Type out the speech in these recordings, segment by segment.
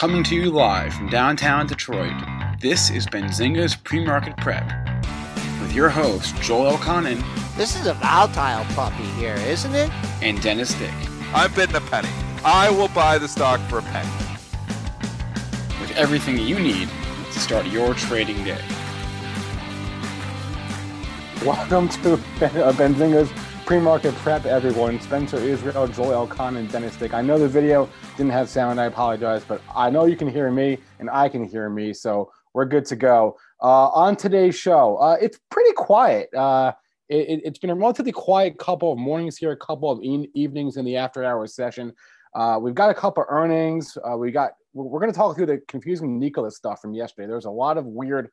Coming to you live from downtown Detroit, this is Benzinga's Pre-Market Prep with your host, Joel Elconin. This is a volatile puppy here, isn't it? And Dennis Dick. I'm bidding a penny. I will buy the stock for a penny. With everything you need to start your trading day. Welcome to uh, Benzinga's pre-market prep, everyone. Spencer Israel, Joel Elcon, and Dennis Dick. I know the video didn't have sound. I apologize, but I know you can hear me, and I can hear me, so we're good to go. Uh, on today's show, uh, it's pretty quiet. Uh, it, has been a relatively quiet couple of mornings here, a couple of evenings in the after-hours session. Uh, we've got a couple of earnings. Uh, we got. We're, going to talk through the confusing Nikola stuff from yesterday. There was a lot of weird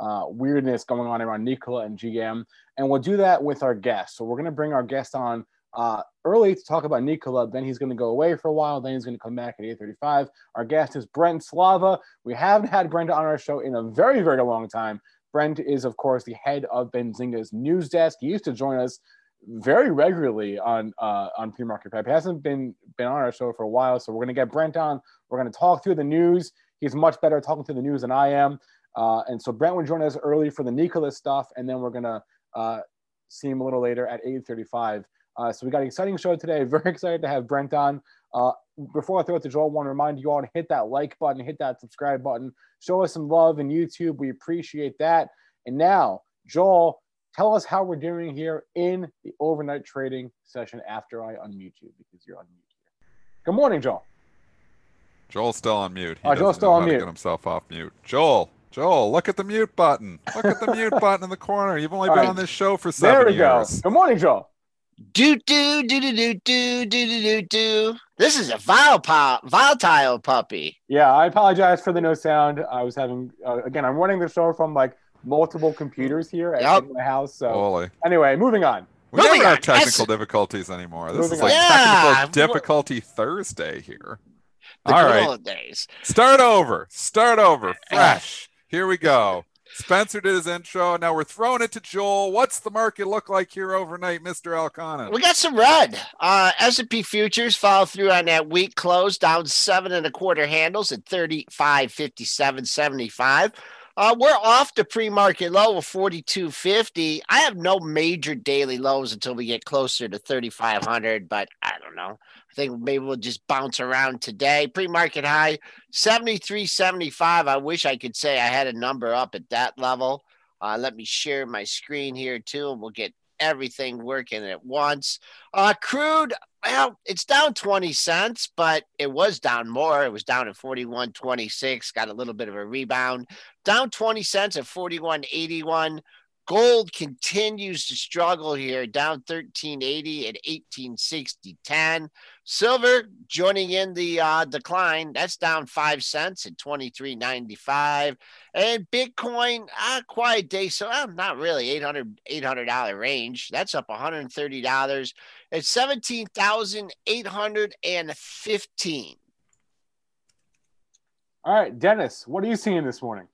uh, weirdness going on around Nikola and GM. And we'll do that with our guest. So we're going to bring our guest on uh, early to talk about Nikola. Then he's going to go away for a while. Then he's going to come back at 8.35. Our guest is Brent Slava. We haven't had Brent on our show in a very, very long time. Brent is, of course, the head of Benzinga's news desk. He used to join us very regularly on uh, on pre-market prep. He hasn't been been on our show for a while, so we're going to get Brent on. We're going to talk through the news. He's much better talking through the news than I am. Uh, and so Brent will join us early for the Nikola stuff, and then we're gonna uh, see him a little later at 8:35. Uh, so we got an exciting show today. Very excited to have Brent on. Uh, before I throw it to Joel, I want to remind you all to hit that like button, hit that subscribe button, show us some love in YouTube. We appreciate that. And now, Joel, tell us how we're doing here in the overnight trading session after I unmute you because you're on mute here. Good morning, Joel. Joel's still on mute. He oh, Joel's still on mute. Get himself off mute. Joel, Joel, look at the mute button. Look at the mute button in the corner. You've only been right. on this show for seven years. There we years. go. Good morning, Joel. Do do do do do do do do do. This is a volatile volatile puppy. Yeah, I apologize for the no sound. I was having uh, again. I'm running the show from like multiple computers here at yep. my house. So Holy. anyway, moving on. We moving never have technical difficulties anymore. This moving is like yeah. technical difficulty Thursday here. The All right. days. Start over. Start over. Fresh. Here we go. Spencer did his intro. Now we're throwing it to Joel. What's the market look like here overnight, Mr. Elcana? We got some red. Uh, S&P futures follow through on that week close, down seven and a quarter handles at 35, 57, 75. Uh, we're off the pre-market low of 42.50. I have no major daily lows until we get closer to 3,500, but I don't know I think maybe we'll just bounce around today. Pre-market high 73.75. I wish I could say I had a number up at that level. Uh, let me share my screen here too, and we'll get everything working at once. Uh, crude, well, it's down 20 cents, but it was down more. It was down at 41.26, got a little bit of a rebound. Down 20 cents at 41.81. Gold continues to struggle here, down 1380 at 1860.10. Silver joining in the uh, decline. That's down five cents at 23.95. And Bitcoin, uh, quiet day. So uh, not really 800 $800 range. That's up $130 at 17,815. All right, Dennis, what are you seeing this morning?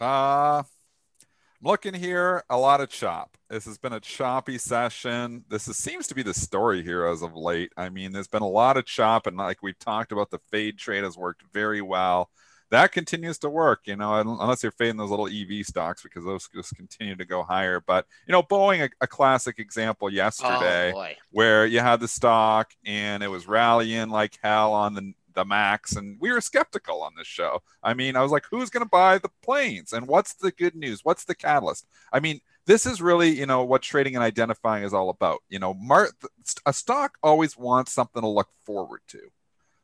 Uh, I'm looking here, a lot of chop. This has been a choppy session. This is, seems to be the story here as of late. I mean, there's been a lot of chop, and like we've talked about, the fade trade has worked very well. That continues to work, you know, unless you're fading those little EV stocks because those just continue to go higher. But you know, Boeing, a, a classic example yesterday, oh, where you had the stock and it was rallying like hell on the the max and we were skeptical on this show. I mean i was like who's going to buy the planes and what's the good news? What's the catalyst? I mean this is really you know what trading and identifying is all about. You know mar- a stock always wants something to look forward to.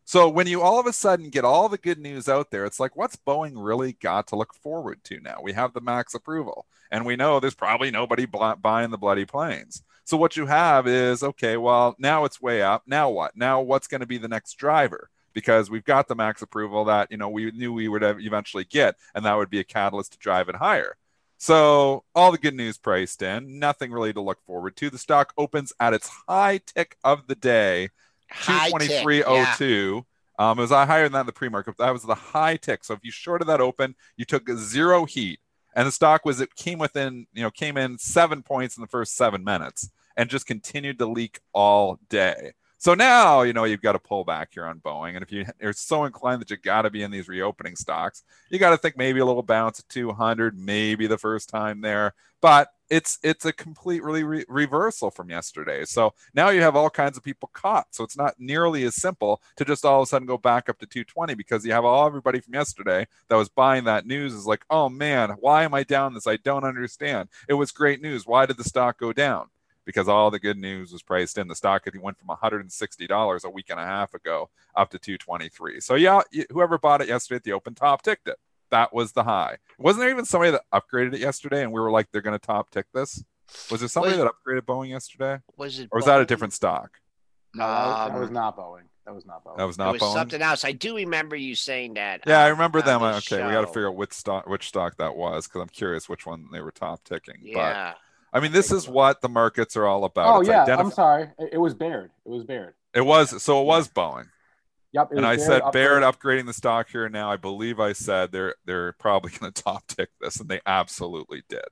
So when you all of a sudden get all the good news out there it's like what's boeing really got to look forward to now? We have the max approval and we know there's probably nobody buying the bloody planes. So what you have is okay well now it's way up. Now what? Now what's going to be the next driver because we've got the max approval that you know we knew we would eventually get, and that would be a catalyst to drive it higher. So all the good news priced in, nothing really to look forward to. The stock opens at its high tick of the day, two twenty three oh two. Um, it was I higher than that in the pre-market. That was the high tick. So if you shorted that open, you took zero heat, and the stock was it came within you know came in seven points in the first seven minutes and just continued to leak all day. So now, you know, you've got to pull back here on Boeing. And if you are so inclined that you got to be in these reopening stocks, you got to think maybe a little bounce at 200, maybe the first time there. But it's it's a completely re- reversal from yesterday. So now you have all kinds of people caught. So it's not nearly as simple to just all of a sudden go back up to 220 because you have all everybody from yesterday that was buying that news is like, oh man, why am I down this? I don't understand. It was great news. Why did the stock go down? Because all the good news was priced in. The stock it went from $160 a week and a half ago up to 223. So yeah, whoever bought it yesterday at the open top ticked it. That was the high. Wasn't there even somebody that upgraded it yesterday and we were like, they're going to top tick this? Was there somebody was, that upgraded Boeing yesterday? Was it? Or was Boeing? that a different stock? No, um, that was not Boeing. That was not Boeing. That was not it was Boeing. Something else. I do remember you saying that. Yeah, I remember them. Okay, show. we got to figure out which stock which stock that was because I'm curious which one they were top ticking. Yeah. But I mean, this is what the markets are all about. Oh it's yeah, identif- I'm sorry. It was Baird. It was Baird. It was so. It was Boeing. Yep. And I Baird said Baird upgrading the stock here now. I believe I said they're they're probably going to top tick this, and they absolutely did.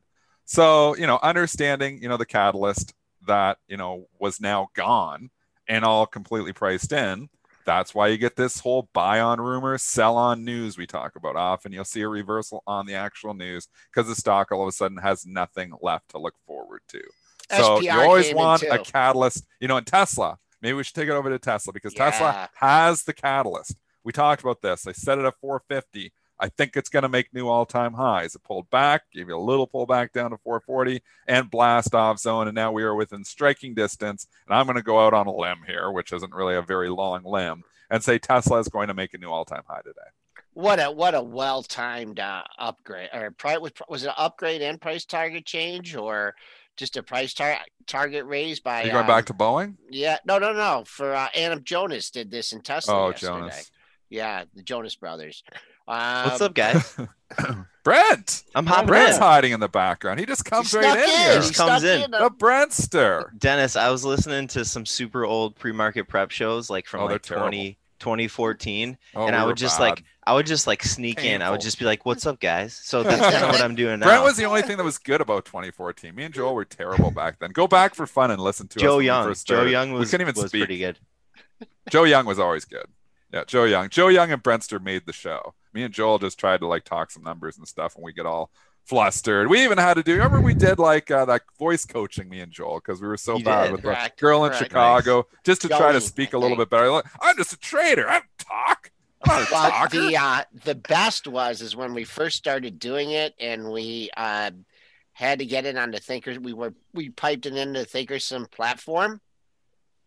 So you know, understanding you know the catalyst that you know was now gone and all completely priced in that's why you get this whole buy on rumor, sell on news we talk about often. You'll see a reversal on the actual news because the stock all of a sudden has nothing left to look forward to. So SPR you always want a catalyst. You know, in Tesla, maybe we should take it over to Tesla because yeah. Tesla has the catalyst. We talked about this. I set it at 450. I think it's going to make new all-time highs. It pulled back, gave you a little pullback down to 440 and blast off zone, and now we are within striking distance. And I'm going to go out on a limb here, which isn't really a very long limb, and say Tesla is going to make a new all-time high today. What a what a well-timed uh, upgrade or was was it an upgrade and price target change or just a price tar- target raise by? Are you going um, back to Boeing? Yeah, no, no, no. For uh, Adam Jonas did this in Tesla. Oh, yesterday. Jonas. Yeah, the Jonas brothers. Um, What's up, guys? Brent. I'm hopping Brent's in. hiding in the background. He just comes right in, in, here. He comes in. in. The Brentster. Dennis, I was listening to some super old pre-market prep shows, like from oh, like 20, 2014, oh, and we I would just bad. like I would just like sneak Painful. in. I would just be like, "What's up, guys?" So that's kind of what I'm doing now. Brent was the only thing that was good about 2014. Me and Joel were terrible back then. Go back for fun and listen to Joe us Young. Joe Young was, we couldn't even was speak. pretty good. Joe Young was always good. Yeah, Joe Young. Joe Young and Brentster made the show. Me and Joel just tried to like talk some numbers and stuff, and we get all flustered. We even had to do. Remember, we did like uh, that voice coaching, me and Joel, because we were so You bad did. with Correct, the girl in correct. Chicago, just to try to speak a little bit better. Like, I'm just a trader. I don't talk. I'm Well, talker. the uh, the best was is when we first started doing it, and we uh, had to get it on the Thinkers. We were we piped it into the Thinkorswim platform.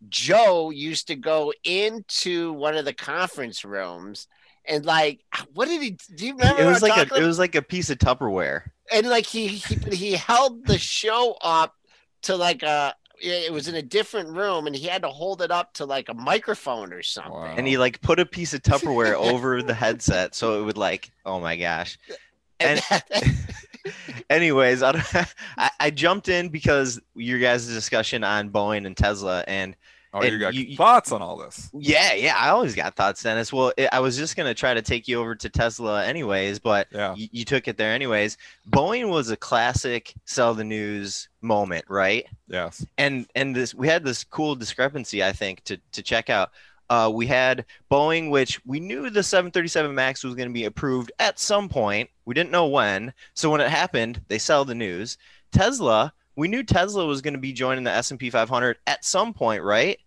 Joe used to go into one of the conference rooms and like, what did he? Do you remember? It was like a it was like a piece of Tupperware. and like he, he he held the show up to like a it was in a different room and he had to hold it up to like a microphone or something Wow. and he like put a piece of Tupperware over the headset, so it would like, oh my gosh. and, Anyways, I, I, I jumped in because your guys' discussion on Boeing and Tesla, and oh, you got you- thoughts on all this? yeah, yeah, I always got thoughts, Dennis. Well, it, I was just gonna try to take you over to Tesla, anyways, but Yeah. you, you took it there, anyways. Boeing was a classic sell the news moment, right? Yes. and and this we had this cool discrepancy i think to to check out uh, we had boeing which we knew the 737 max was going to be approved at some point we didn't know when so when it happened they sell the news tesla we knew tesla was going to be joining the s&p 500 at some point right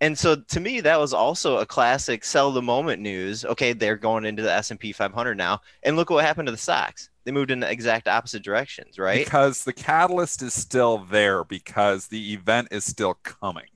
and so to me that was also a classic sell the moment news okay they're going into the s&p 500 now and look what happened to the stocks they moved in the exact opposite directions right Because the catalyst is still there because the event is still coming.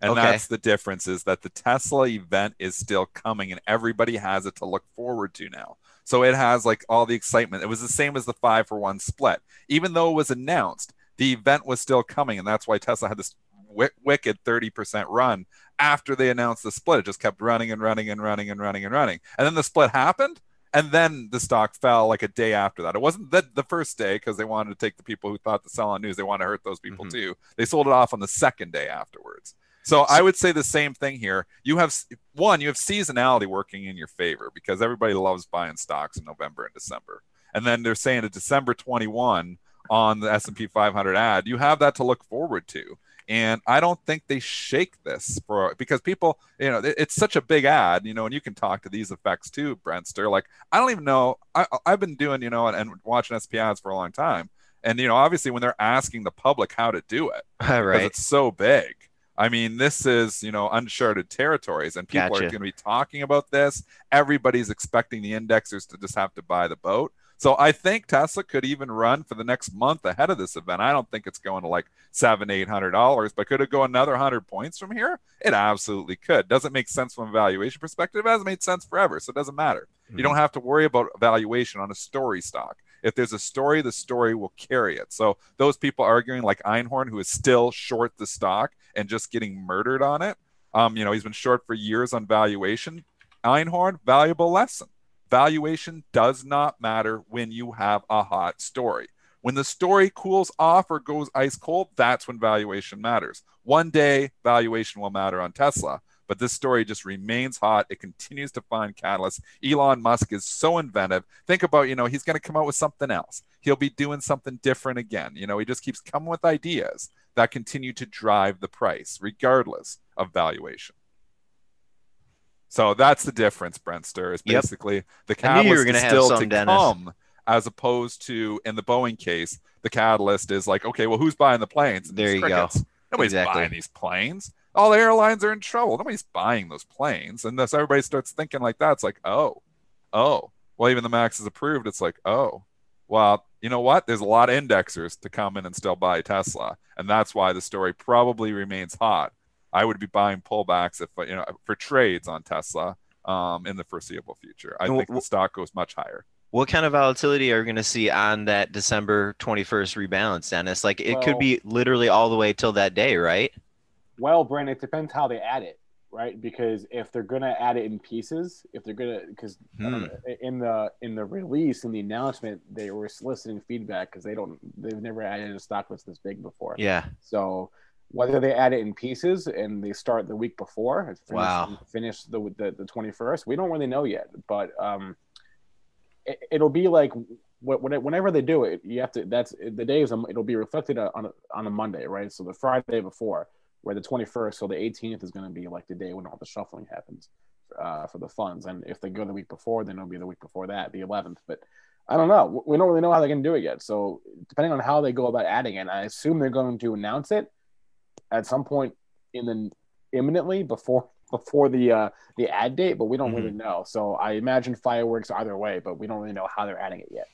And Okay. that's the difference is that the Tesla event is still coming and everybody has it to look forward to now. So it has like all the excitement. It was the same as the five for one split. Even though it was announced, the event was still coming. And that's why Tesla had this wi- wicked 30% run after they announced the split. It just kept running and running and running and running and running. And then the split happened. And then the stock fell like a day after that. It wasn't the, the first day because they wanted to take the people who thought the sell on news, they want to hurt those people Mhm. too. They sold it off on the second day afterwards. So I would say the same thing here. You have one, you have seasonality working in your favor because everybody loves buying stocks in November and December. And then they're saying at December 21 on the S&P 500 ad, you have that to look forward to. And I don't think they shake this for because people, you know, it- it's such a big ad, you know, and you can talk to these effects too, Brentster. Like, I don't even know. I, I've been doing, you know, and, and watching SP ads for a long time. And, you know, obviously when they're asking the public how to do it, right. it's so big. I mean, this is, you know, uncharted territories, and people are going to be talking about this. Everybody's expecting the indexers to just have to buy the boat. So I think Tesla could even run for the next month ahead of this event. I don't think it's going to like seven, eight hundred dollars, but could it go another hundred points from here? It absolutely could. Doesn't make sense from a valuation perspective. It hasn't made sense forever, so it doesn't matter. You don't have to worry about valuation on a story stock. If there's a story, the story will carry it. So those people arguing like Einhorn, who is still short the stock and just getting murdered on it, um, you know, he's been short for years on valuation. Einhorn, valuable lesson. Valuation does not matter when you have a hot story. When the story cools off or goes ice cold, that's when valuation matters. One day, valuation will matter on Tesla, but this story just remains hot. It continues to find catalysts. Elon Musk is so inventive. Think about, you know, he's going to come out with something else. He'll be doing something different again. You know, he just keeps coming with ideas that continue to drive the price, regardless of valuation. So that's the difference, Brentster, is Yep. basically the you were catalyst is still some, to Dennis. come, as opposed to in the Boeing case, the catalyst is like, okay, well, who's buying the planes? And There you go. Nobody's Exactly. buying these planes. All the airlines are in trouble. Nobody's buying those planes. And thus everybody starts thinking like that. It's like, oh, oh. Well, even the Max is approved. It's like, oh, well, you know what? There's a lot of indexers to come in and still buy Tesla. And that's why the story probably remains hot. I would be buying pullbacks if, you know, for trades on Tesla um, in the foreseeable future. I think the stock goes much higher. What kind of volatility are we going to see on that December 21st rebalance, Dennis? Like it could be literally all the way till that day, right? Well, Brent, it depends how they add it, right? Because if they're gonna add it in pieces, if they're gonna, because Hmm. in the in the release in the announcement, they were soliciting feedback because they don't, they've never added a stock that's this big before. Yeah. So whether they add it in pieces and they start the week before, finish, Wow. finish the the the twenty first, we don't really know yet. But um, it, it'll be like whenever they do it, you have to. That's the day is. It'll be reflected on a, on a Monday, right? So the Friday before, where the twenty first, so the eighteenth is going to be like the day when all the shuffling happens uh, for the funds. And if they go the week before, then it'll be the week before that, the eleventh. But I don't know. We don't really know how they're going to do it yet. So depending on how they go about adding it, I assume they're going to announce it at some point in the imminently before before the uh, the ad date, but we don't really know. So I imagine fireworks either way, but we don't really know how they're adding it yet.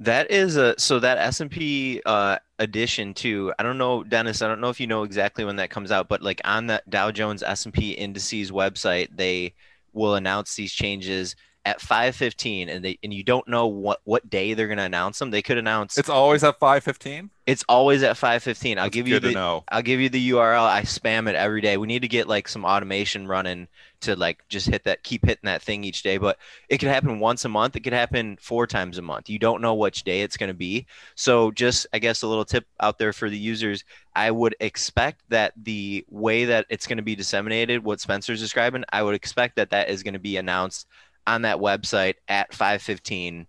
That is a so that S and P uh, addition to I don't know Dennis I don't know if you know exactly when that comes out but like on that Dow Jones S and P indices website they will announce these changes at 5:15 and they and you don't know what what day they're going to announce them they could announce It's always at 515. it's always at 5:15 I'll That's give you the know. I'll give you the URL. I spam it every day. We need to get like some automation running to like just hit that, keep hitting that thing each day. But it could happen once a month. It could happen four times a month. You don't know which day it's going to be. So just, I guess, a little tip out there for the users. I would expect that the way that it's going to be disseminated, what Spencer's describing, I would expect that that is going to be announced on that website at 5:15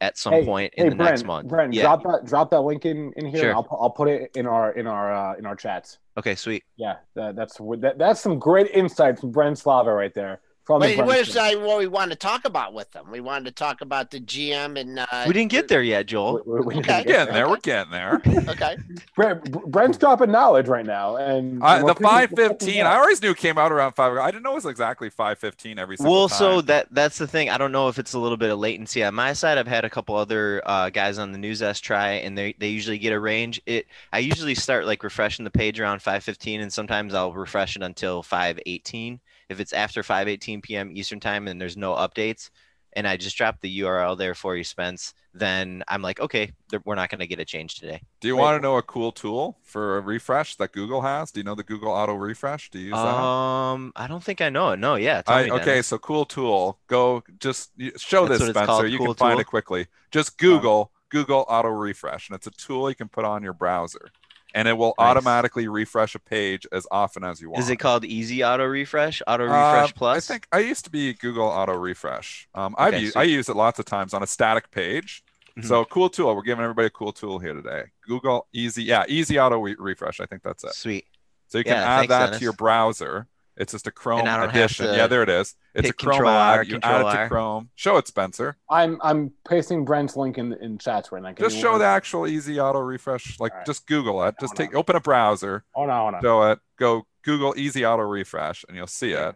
at some Hey, point in hey, the Brent, next month. Brent, yeah. drop that drop that link in, in here. Sure. and I'll I'll put it in our in our uh, in our chats. Okay, sweet. Yeah, that, that's that, that's some great insight from Brent Slava right there. From the What, what is Show. uh, what we wanted to talk about with them? We wanted to talk about the GM and uh, We didn't get there yet, Joel. We- we- we Okay. didn't We're getting there. We're getting there. Okay, Brent, Brent's dropping knowledge right now, and Uh, the five fifteen. I always knew it came out around five. I didn't know it was exactly five fifteen every single Well, time. so that that's the thing. I don't know if it's a little bit of latency on my side. I've had a couple other uh, guys on the News S try, and they they usually get a range. It I usually start like refreshing the page around 5:15, and sometimes I'll refresh it until 5:18. If it's after 5:18 p.m. Eastern time and there's no updates, and I just drop the URL there for you, Spence, then I'm like, okay, we're not going to get a change today. Do you Wait. want to know a cool tool for a refresh that Google has? Do you know the Google Auto Refresh? Do you use that? Um, I don't think I know it. No, yeah. tell I, me, okay, Dennis. so cool tool. Go just show That's this, what it's Spencer. called, You cool can find tool? it quickly. Just Google Google Auto Refresh, and it's a tool you can put on your browser, and it will Nice. automatically refresh a page as often as you want. Is it called Easy Auto Refresh? Auto Uh, Refresh Plus? I think I used to be Google Auto Refresh. Um, I've Okay, used, so- I use it lots of times on a static page. Mhm. So cool tool. We're giving everybody a cool tool here today. Google Easy, yeah, Easy Auto re- Refresh. I think that's it. Sweet. So you can Yeah, add thanks, that Dennis. to your browser. It's just a Chrome I don't have edition. Yeah, there it is. It's a Chrome Control ad. R, you add it to Chrome. Show it, Spencer. I'm I'm pasting Brent's link in in chats right now. Can Just show want- the actual Easy Auto Refresh. Like, All right. just Google it. Just take open a browser, Oh no, hold on. show it. Go Google Easy Auto Refresh, and you'll see it.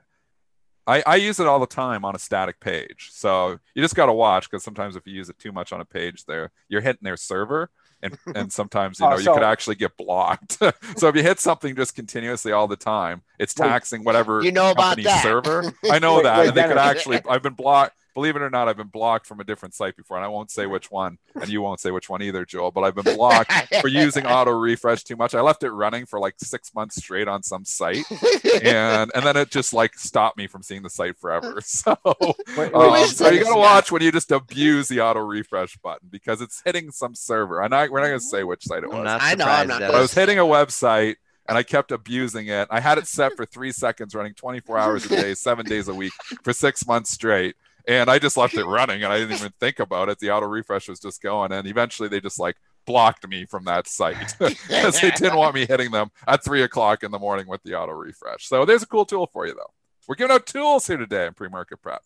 I, I use it all the time on a static page. So you just got to watch because sometimes if you use it too much on a page, there you're hitting their server, and and sometimes you Oh, know you so- could actually get blocked. so if you hit something just continuously all the time, it's taxing whatever You know about company's that. server. I know Wait, that, wait, and they could actually. I've been blocked. Believe it or not, I've been blocked from a different site before, and I won't say which one, and you won't say which one either, Joel. But I've been blocked for using auto refresh too much. I left it running for like six months straight on some site, and and then it just like stopped me from seeing the site forever. So, Wait, um, so you this gotta watch when you just abuse the auto refresh button because it's hitting some server. And I we're not gonna say which site it was. I know, I'm not- But I was hitting a website and I kept abusing it. I had it set for three seconds, running 24 hours a day, seven days a week for six months straight. And I just left it running and I didn't even think about it. The auto refresh was just going. And eventually they just like blocked me from that site because they didn't want me hitting them at three o'clock in the morning with the auto refresh. So there's a cool tool for you though. We're giving out tools here today in pre-market prep.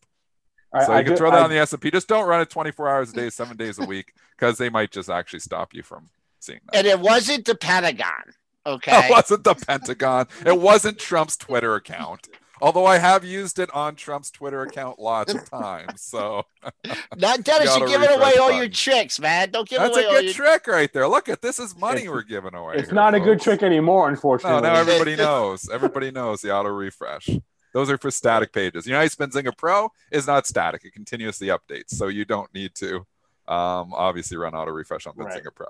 All right, so I you can ju- throw that I- on the S&P. Just don't run it 24 hours a day, seven days a week, because they might just actually stop you from seeing that. and it wasn't the Pentagon. Okay. It wasn't the Pentagon. It wasn't Trump's Twitter account. Although I have used it on Trump's Twitter account lots of times. So Not Dennis, you're giving away refresh all your tricks, man. Don't give that's a away all good your trick right there. Look at this is money It's- we're giving away. It's here, not a good trick anymore, unfortunately. No, unfortunately. now everybody knows. Everybody knows the auto refresh. Those are for static pages. United Benzinga Pro is not static. It continuously updates. So you don't need to um, obviously run auto refresh on Right. Benzinga Pro.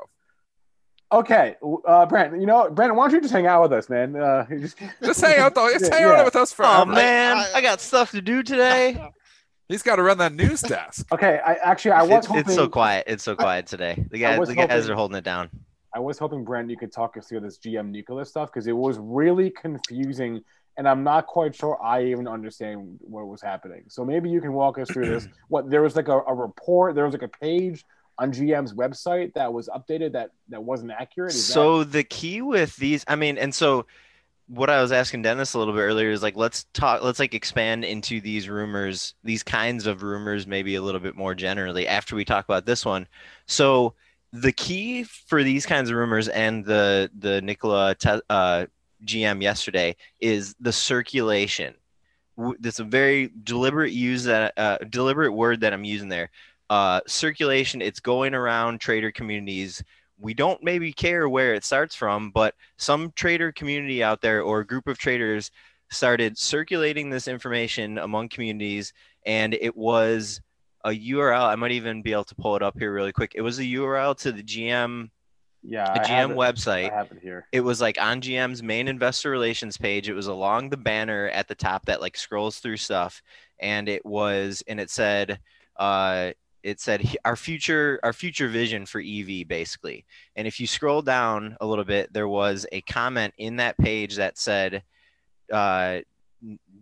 Okay, uh, Brent. You know, Brandon, why don't you just hang out with us, man? Uh, just, Just hang out though. Just hang yeah. out with us for Oh man, I- I got stuff to do today. He's got to run that news desk. Okay, I actually I was It's, hoping it's so quiet. It's so quiet today. The guys, the guys hoping- are holding it down. I was hoping Brandon, you could talk us through this GM Nikola stuff because it was really confusing and I'm not quite sure I even understand what was happening. So maybe you can walk us through this. What there was like a, a report, there was like a page on GM's website that was updated that that wasn't accurate. Is So the key with these, I mean, and so what I was asking Dennis a little bit earlier is like let's talk let's like expand into these rumors, these kinds of rumors maybe a little bit more generally after we talk about this one. So the key for these kinds of rumors and the the Nikola uh, GM yesterday is the circulation. That's a very deliberate use that uh, deliberate word that I'm using there. Uh, circulation. It's going around trader communities we don't maybe care where it starts from, but some trader community out there or group of traders started circulating this information among communities, and it was a URL. I might even be able to pull it up here really quick. It was a URL to the GM, yeah, the GM it- website. I have it here. It was like on GM's main investor relations page. It was along the banner at the top that like scrolls through stuff, and it was and it said, uh, it said our future our future vision for EV basically. And if you scroll down a little bit, there was a comment in that page that said, uh,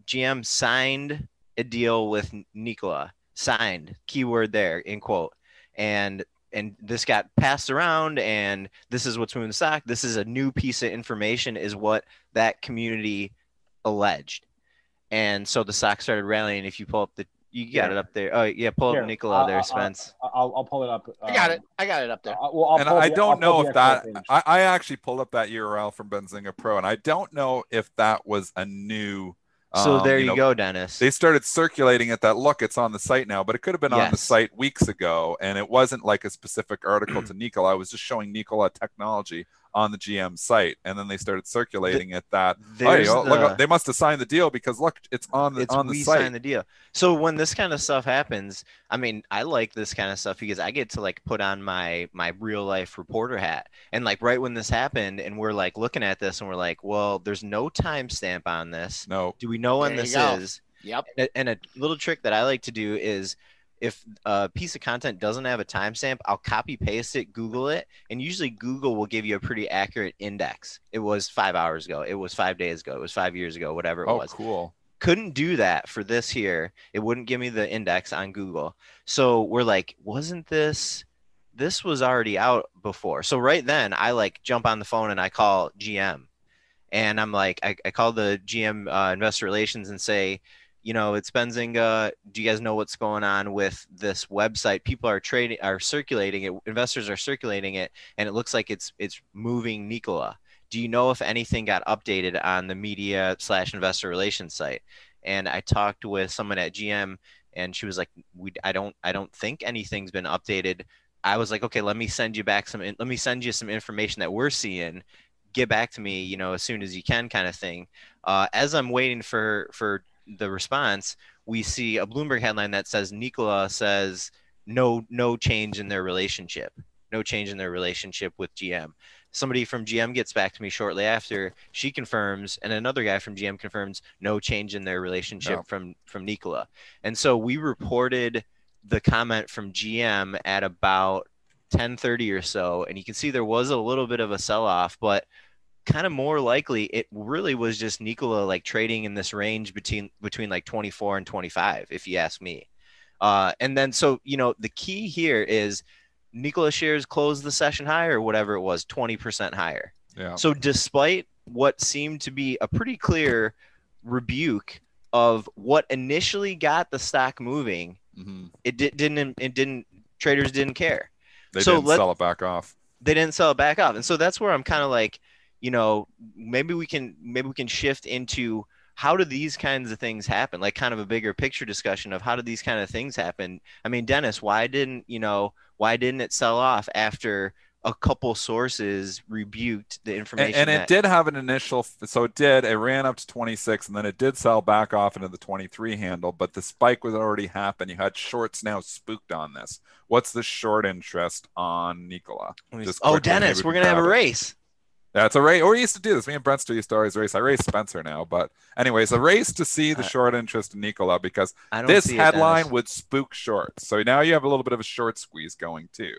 GM signed a deal with Nikola. Signed, keyword there in quote, and and this got passed around and this is what's moving the stock this is a new piece of information is what that community alleged and so the stock started rallying if you pull up the you got Yeah. it up there oh yeah pull Here, up Nikola uh, there uh, Spence I- I'll, I'll pull it up. I got um, it. I got it up there. uh, well, I'll and pull I the- don't I'll know if that. I, I actually pulled up that URL from Benzinga Pro, and I don't know if that was a new. so um, there you, know, go dennis They started circulating it that look, it's on the site now, but it could have been on the site weeks ago, and it wasn't like a specific article to Nikola. I was just showing Nikola technology on the GM site, and then they started circulating it that oh, There's you know, the- look, they must have signed the deal because look, it's on the it's on the we site. signed the deal. So when this kind of stuff happens, I mean, I like this kind of stuff because I get to like put on my my real life reporter hat. And like right when this happened, and we're like looking at this, and we're like, well, there's no timestamp on this. no, Do we know when There this is? Yep. And a- and a little trick that I like to do is if a piece of content doesn't have a timestamp, I'll copy paste it, Google it, and usually Google will give you a pretty accurate index. It was five hours ago, it was five days ago, it was five years ago, whatever it oh, was cool. couldn't do that for this here. It wouldn't give me the index on Google. So we're like, wasn't this this was already out before. So right then, I like jump on the phone and I call GM, and I'm like, I, I call the GM uh, investor relations and say, you know, it's Benzinga. Do you guys know what's going on with this website? People are trading, are circulating it. Investors are circulating it, and it looks like it's it's moving Nikola. Do you know if anything got updated on the media slash investor relations site? And I talked with someone at GM, and she was like, "We, I don't, I don't think anything's been updated." I was like, "Okay, let me send you back some, let me send you some information that we're seeing. Get back to me, you know, as soon as you can, kind of thing." Uh, as I'm waiting for for the response, we see a Bloomberg headline that says Nikola says no no change in their relationship, no change in their relationship with GM. Somebody from GM gets back to me shortly after. She confirms, and another guy from GM confirms no change in their relationship No. from from Nikola. And so we reported the comment from GM at about 10:30 or so, and you can see there was a little bit of a sell-off, but kind of more likely it really was just Nikola like trading in this range between between like 24 and 25 if you ask me. Uh, and then so you know the key here is Nikola shares closed the session higher or whatever it was 20% higher. Yeah. So despite what seemed to be a pretty clear rebuke of what initially got the stock moving, hmm it di- didn't it didn't traders didn't care They So didn't let- sell it back off. they didn't sell it back off and so that's where i'm kind of like you know maybe we can maybe we can shift into how do these kinds of things happen like kind of a bigger picture discussion of how do these kind of things happen i mean dennis why didn't you know why didn't it sell off after a couple sources rebuked the information and it that- did have an initial, so it did. It ran up to 26, and then it did sell back off into the 23 handle. But the spike was already happened. You had shorts now spooked on this. What's the short interest on Nikola? Me- oh dennis we we're gonna have a race That's a race. Or we used to do this. Me and Brent still used to always race. I race Spencer now, but anyways, a race to see the short interest in Nikola because this headline would spook shorts. So now you have a little bit of a short squeeze going too.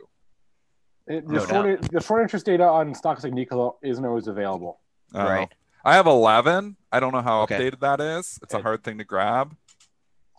It, the, No short, the short interest data on stocks like Nikola isn't always available. Uh, Right. I have 11. I don't know how Okay. updated that is. It's a hard thing to grab.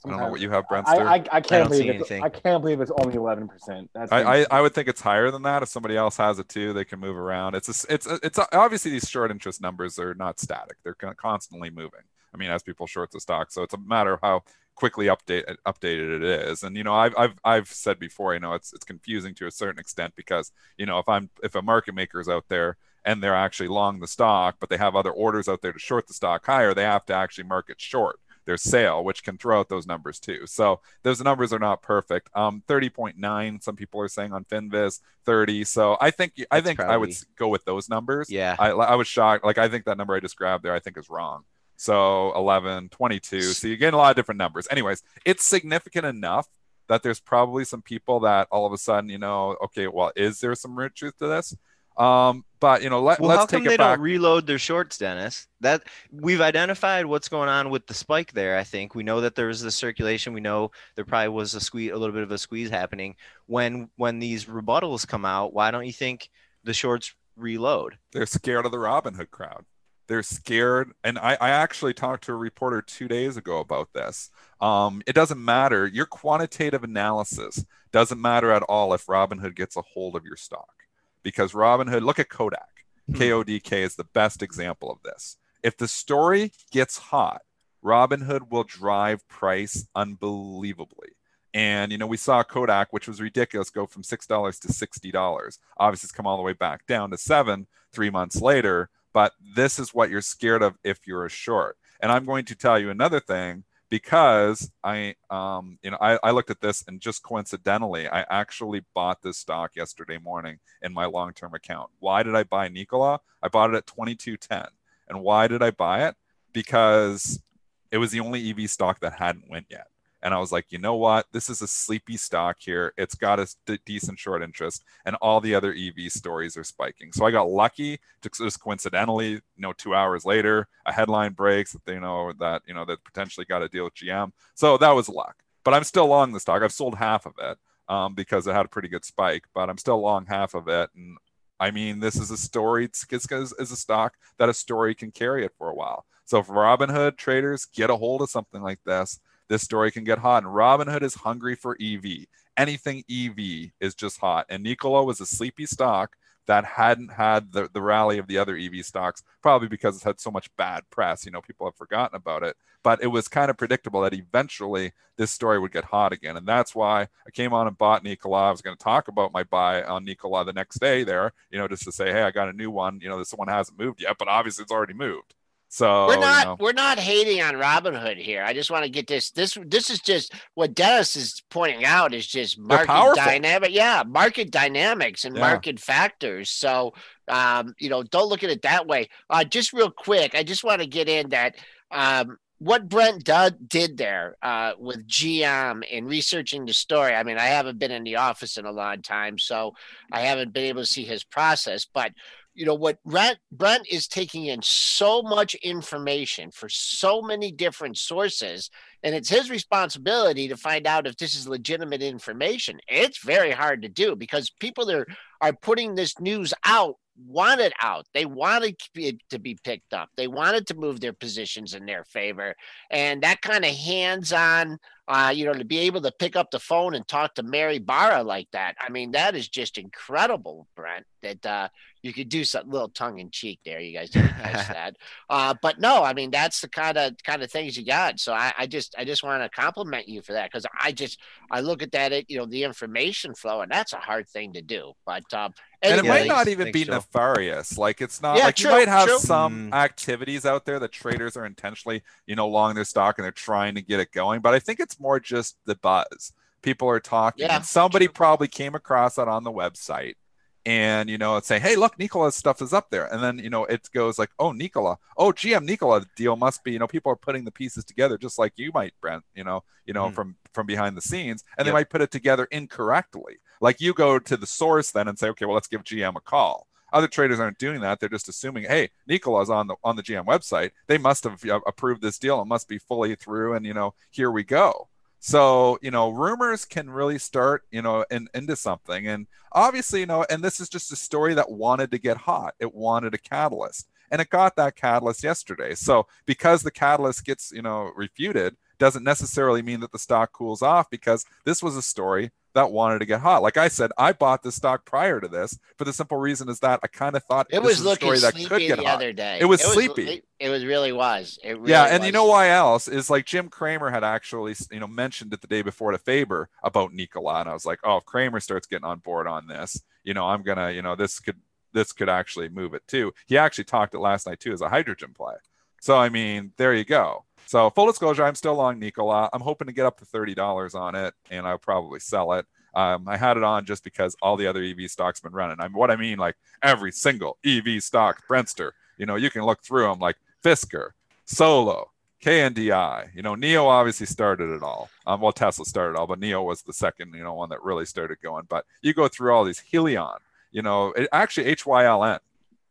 I don't know what you have, I, Brentster. I, I don't can't see believe it's, anything. I can't believe it's only eleven percent. That's I, I, I would think it's higher than that. If somebody else has it too, they can move around. It's a, it's a, it's a, obviously these short interest numbers are not static. They're constantly moving. I mean, as people short the stock, so it's a matter of how quickly update updated it is. And you know, I've I've I've said before, you know, it's it's confusing to a certain extent because you know if I'm if a market maker is out there and they're actually long the stock, but they have other orders out there to short the stock higher, they have to actually market short their sale, which can throw out those numbers too. So those numbers are not perfect. Um, 30.9, some people are saying on Finviz, 30. So I think I That's think I would go with those numbers. yeah I, I was shocked. Like I think that number I just grabbed there, I think is wrong. So 11, 22. So you get a lot of different numbers. Anyways, it's significant enough that there's probably some people that all of a sudden, you know, okay, well, is there some root truth to this? Um, but you know, let, Well, how let's come take they it don't reload their shorts, Dennis? That we've identified what's going on with the spike there. I think we know that there was the circulation. We know there probably was a squeeze, a little bit of a squeeze happening when when these rebuttals come out. Why don't you think the shorts reload? they're scared of the Robinhood crowd. They're scared. And I, I actually talked to a reporter two days ago about this. Um, it doesn't matter. Your quantitative analysis doesn't matter at all if Robinhood gets a hold of your stock. Because Robinhood, look at Kodak. Hmm. KODK is the best example of this. If the story gets hot, Robinhood will drive price unbelievably. And you know, we saw Kodak, which was ridiculous, go from six dollars to sixty dollars. Obviously, it's come all the way back down to seven three months later. But this is what you're scared of if you're a short. And I'm going to tell you another thing because I, um, you know, I, I looked at this and just coincidentally, I actually bought this stock yesterday morning in my long-term account. Why did I buy Nikola? I bought it at 22.10. And why did I buy it? Because it was the only EV stock that hadn't went yet. And I was like, you know what? This is a sleepy stock here. It's got a d- decent short interest, and all the other EV stories are spiking. So I got lucky. Just coincidentally, you know, two hours later, a headline breaks that they know that you know that potentially got a deal with GM. So that was luck. But I'm still long the stock. I've sold half of it um, because it had a pretty good spike. But I'm still long half of it, and I mean, this is a story. It's, it's, it's a stock that a story can carry it for a while. So if Robinhood traders get a hold of something like this, this story can get hot. And Robinhood is hungry for EV. Anything EV is just hot. And Nikola was a sleepy stock that hadn't had the, the rally of the other EV stocks, probably because it's had so much bad press. You know, people have forgotten about it. But it was kind of predictable that eventually this story would get hot again. And that's why I came on and bought Nikola. I was going to talk about my buy on Nikola the next day there, you know, just to say, hey, I got a new one. You know, this one hasn't moved yet, but obviously it's already moved. So we're not you know. we're not hating on Robinhood here. I just want to get this. This this is just what Dennis is pointing out is just market dynamic. Yeah, market dynamics and Yeah. market factors. So um, you know, don't look at it that way. Uh, just real quick, I just want to get in that um, what Brent Dud did there uh, with GM in researching the story. I mean, I haven't been in the office in a long time, so I haven't been able to see his process, but you know what Brent, Brent is taking in so much information for so many different sources and it's his responsibility to find out if this is legitimate information. It's very hard to do because people are are putting this news out want it out. They want it to be, to be picked up. They wanted to move their positions in their favor and that kind of hands-on uh, you know, to be able to pick up the phone and talk to Mary Barra like that. I mean, that is just incredible, Brent, that uh, you could do some little tongue in cheek there. You guys didn't catch that. Uh, but no, I mean, that's the kind of kind of things you got. So I, I just I just want to compliment you for that because I just I look at that, it, you know, the information flow, and that's a hard thing to do. But um, and it anyway, might not even be Joe. nefarious. Like it's not Yeah, like true, you might have true. some Mm. activities out there that traders are intentionally, you know, long their stock and they're trying to get it going. But I think it's more just the buzz. People are talking, Yeah, and somebody true. probably came across that on the website. And you know, it's saying, "Hey, look, Nikola's stuff is up there," and then you know, it goes like, "Oh, Nikola, oh, GM Nikola deal must be." You know, people are putting the pieces together, just like you might, Brent. You know, you know, Hmm. from from behind the scenes, and they might put it together incorrectly. Like you go to the source then and say, "Okay, well, let's give GM a call." Other traders aren't doing that. They're just assuming, "Hey, Nikola's on the on the GM website. They must have approved this deal. It must be fully through." And you know, here we go. So, you know, rumors can really start, you know, in, into something. And obviously, you know, and this is just a story that wanted to get hot. It wanted a catalyst. And it got that catalyst yesterday. So because the catalyst gets, you know, refuted, doesn't necessarily mean that the stock cools off because this was a story that wanted to get hot. Like I said, I bought the stock prior to this for the simple reason is that I kind of thought it was a looking story that could sleepy get the hot. other day. It was sleepy. It, it was really was. It really yeah, and you know why else is like Jim Cramer had actually you know mentioned it the day before to Faber about Nikola, and I was like, oh, if Kramer starts getting on board on this, you know, I'm gonna, you know, this could this could actually move it too. He actually talked it last night too as a hydrogen play. So I mean, there you go. So full disclosure, I'm still long Nikola. I'm hoping to get up to thirty dollars on it, and I'll probably sell it. Um, I had it on just because all the other EV stocks been running. I'm what I mean, like every single EV stock, Brentster. You know, you can look through them like Fisker, Solo, KNDI. You know, NIO obviously started it all. Um, well, Tesla started all, but NIO was the second, you know, one that really started going. But you go through all these Hyliion, you know, it, actually HYLN.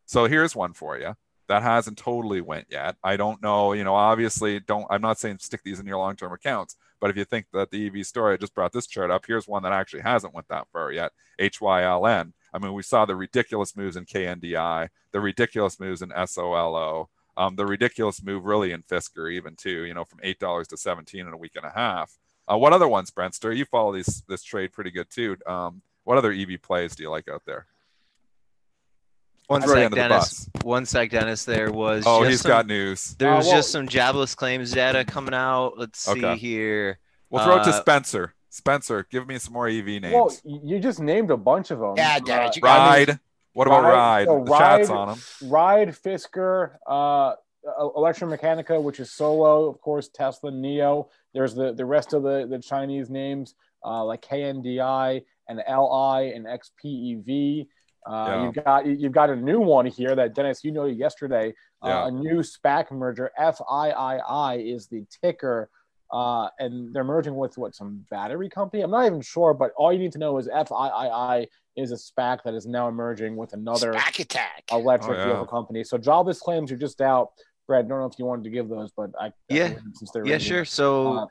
So here's one for you that hasn't totally went yet. I don't know, you know, obviously don't, I'm not saying stick these in your long-term accounts, but if you think that the EV story, I just brought this chart up, here's one that actually hasn't went that far yet, HYLN. I mean, we saw the ridiculous moves in KNDI, the ridiculous moves in SOLO, um, the ridiculous move really in Fisker even too, you know, from $8 to 17 in a week and a half. Uh, what other ones, Brentster? You follow these, this trade pretty good too. Um, what other EV plays do you like out there? One Throw you sec, the Dennis. bus. One sec, Dennis. There was. Oh, just he's some, got news. There Uh, was well- just some jobless claims data coming out. Let's see here. We'll throw it to Uh, Spencer. Spencer, give me some more EV names. Well, you just named a bunch of them. Yeah, Uh, Dennis, you got Ride. What about Ride- Ride? so the chat's Ride- on them. Ride, Fisker, uh, ElectraMeccanica, which is Solo, of course, Tesla, NIO. There's the, the rest of the, the Chinese names uh, like KNDI and LI and XPEV. Uh, Yeah. You've got you've got a new one here that Dennis you know yesterday. Yeah. Uh, a new SPAC merger. FIII is the ticker, uh, and they're merging with what some battery company. I'm not even sure, but all you need to know is FIII is a SPAC that is now emerging with another Back attack. electric Oh, yeah. vehicle company. So jobless claims are just out. Brad, I don't know if you wanted to give those, but I I Yeah. can since they're Yeah, in sure. So Uh,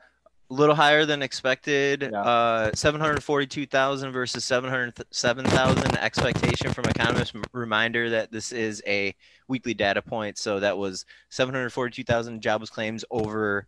a little higher than expected. Yeah. Uh, 742,000 versus 707,000 expectation from economists. Reminder that this is a weekly data point. So that was 742,000 jobless claims over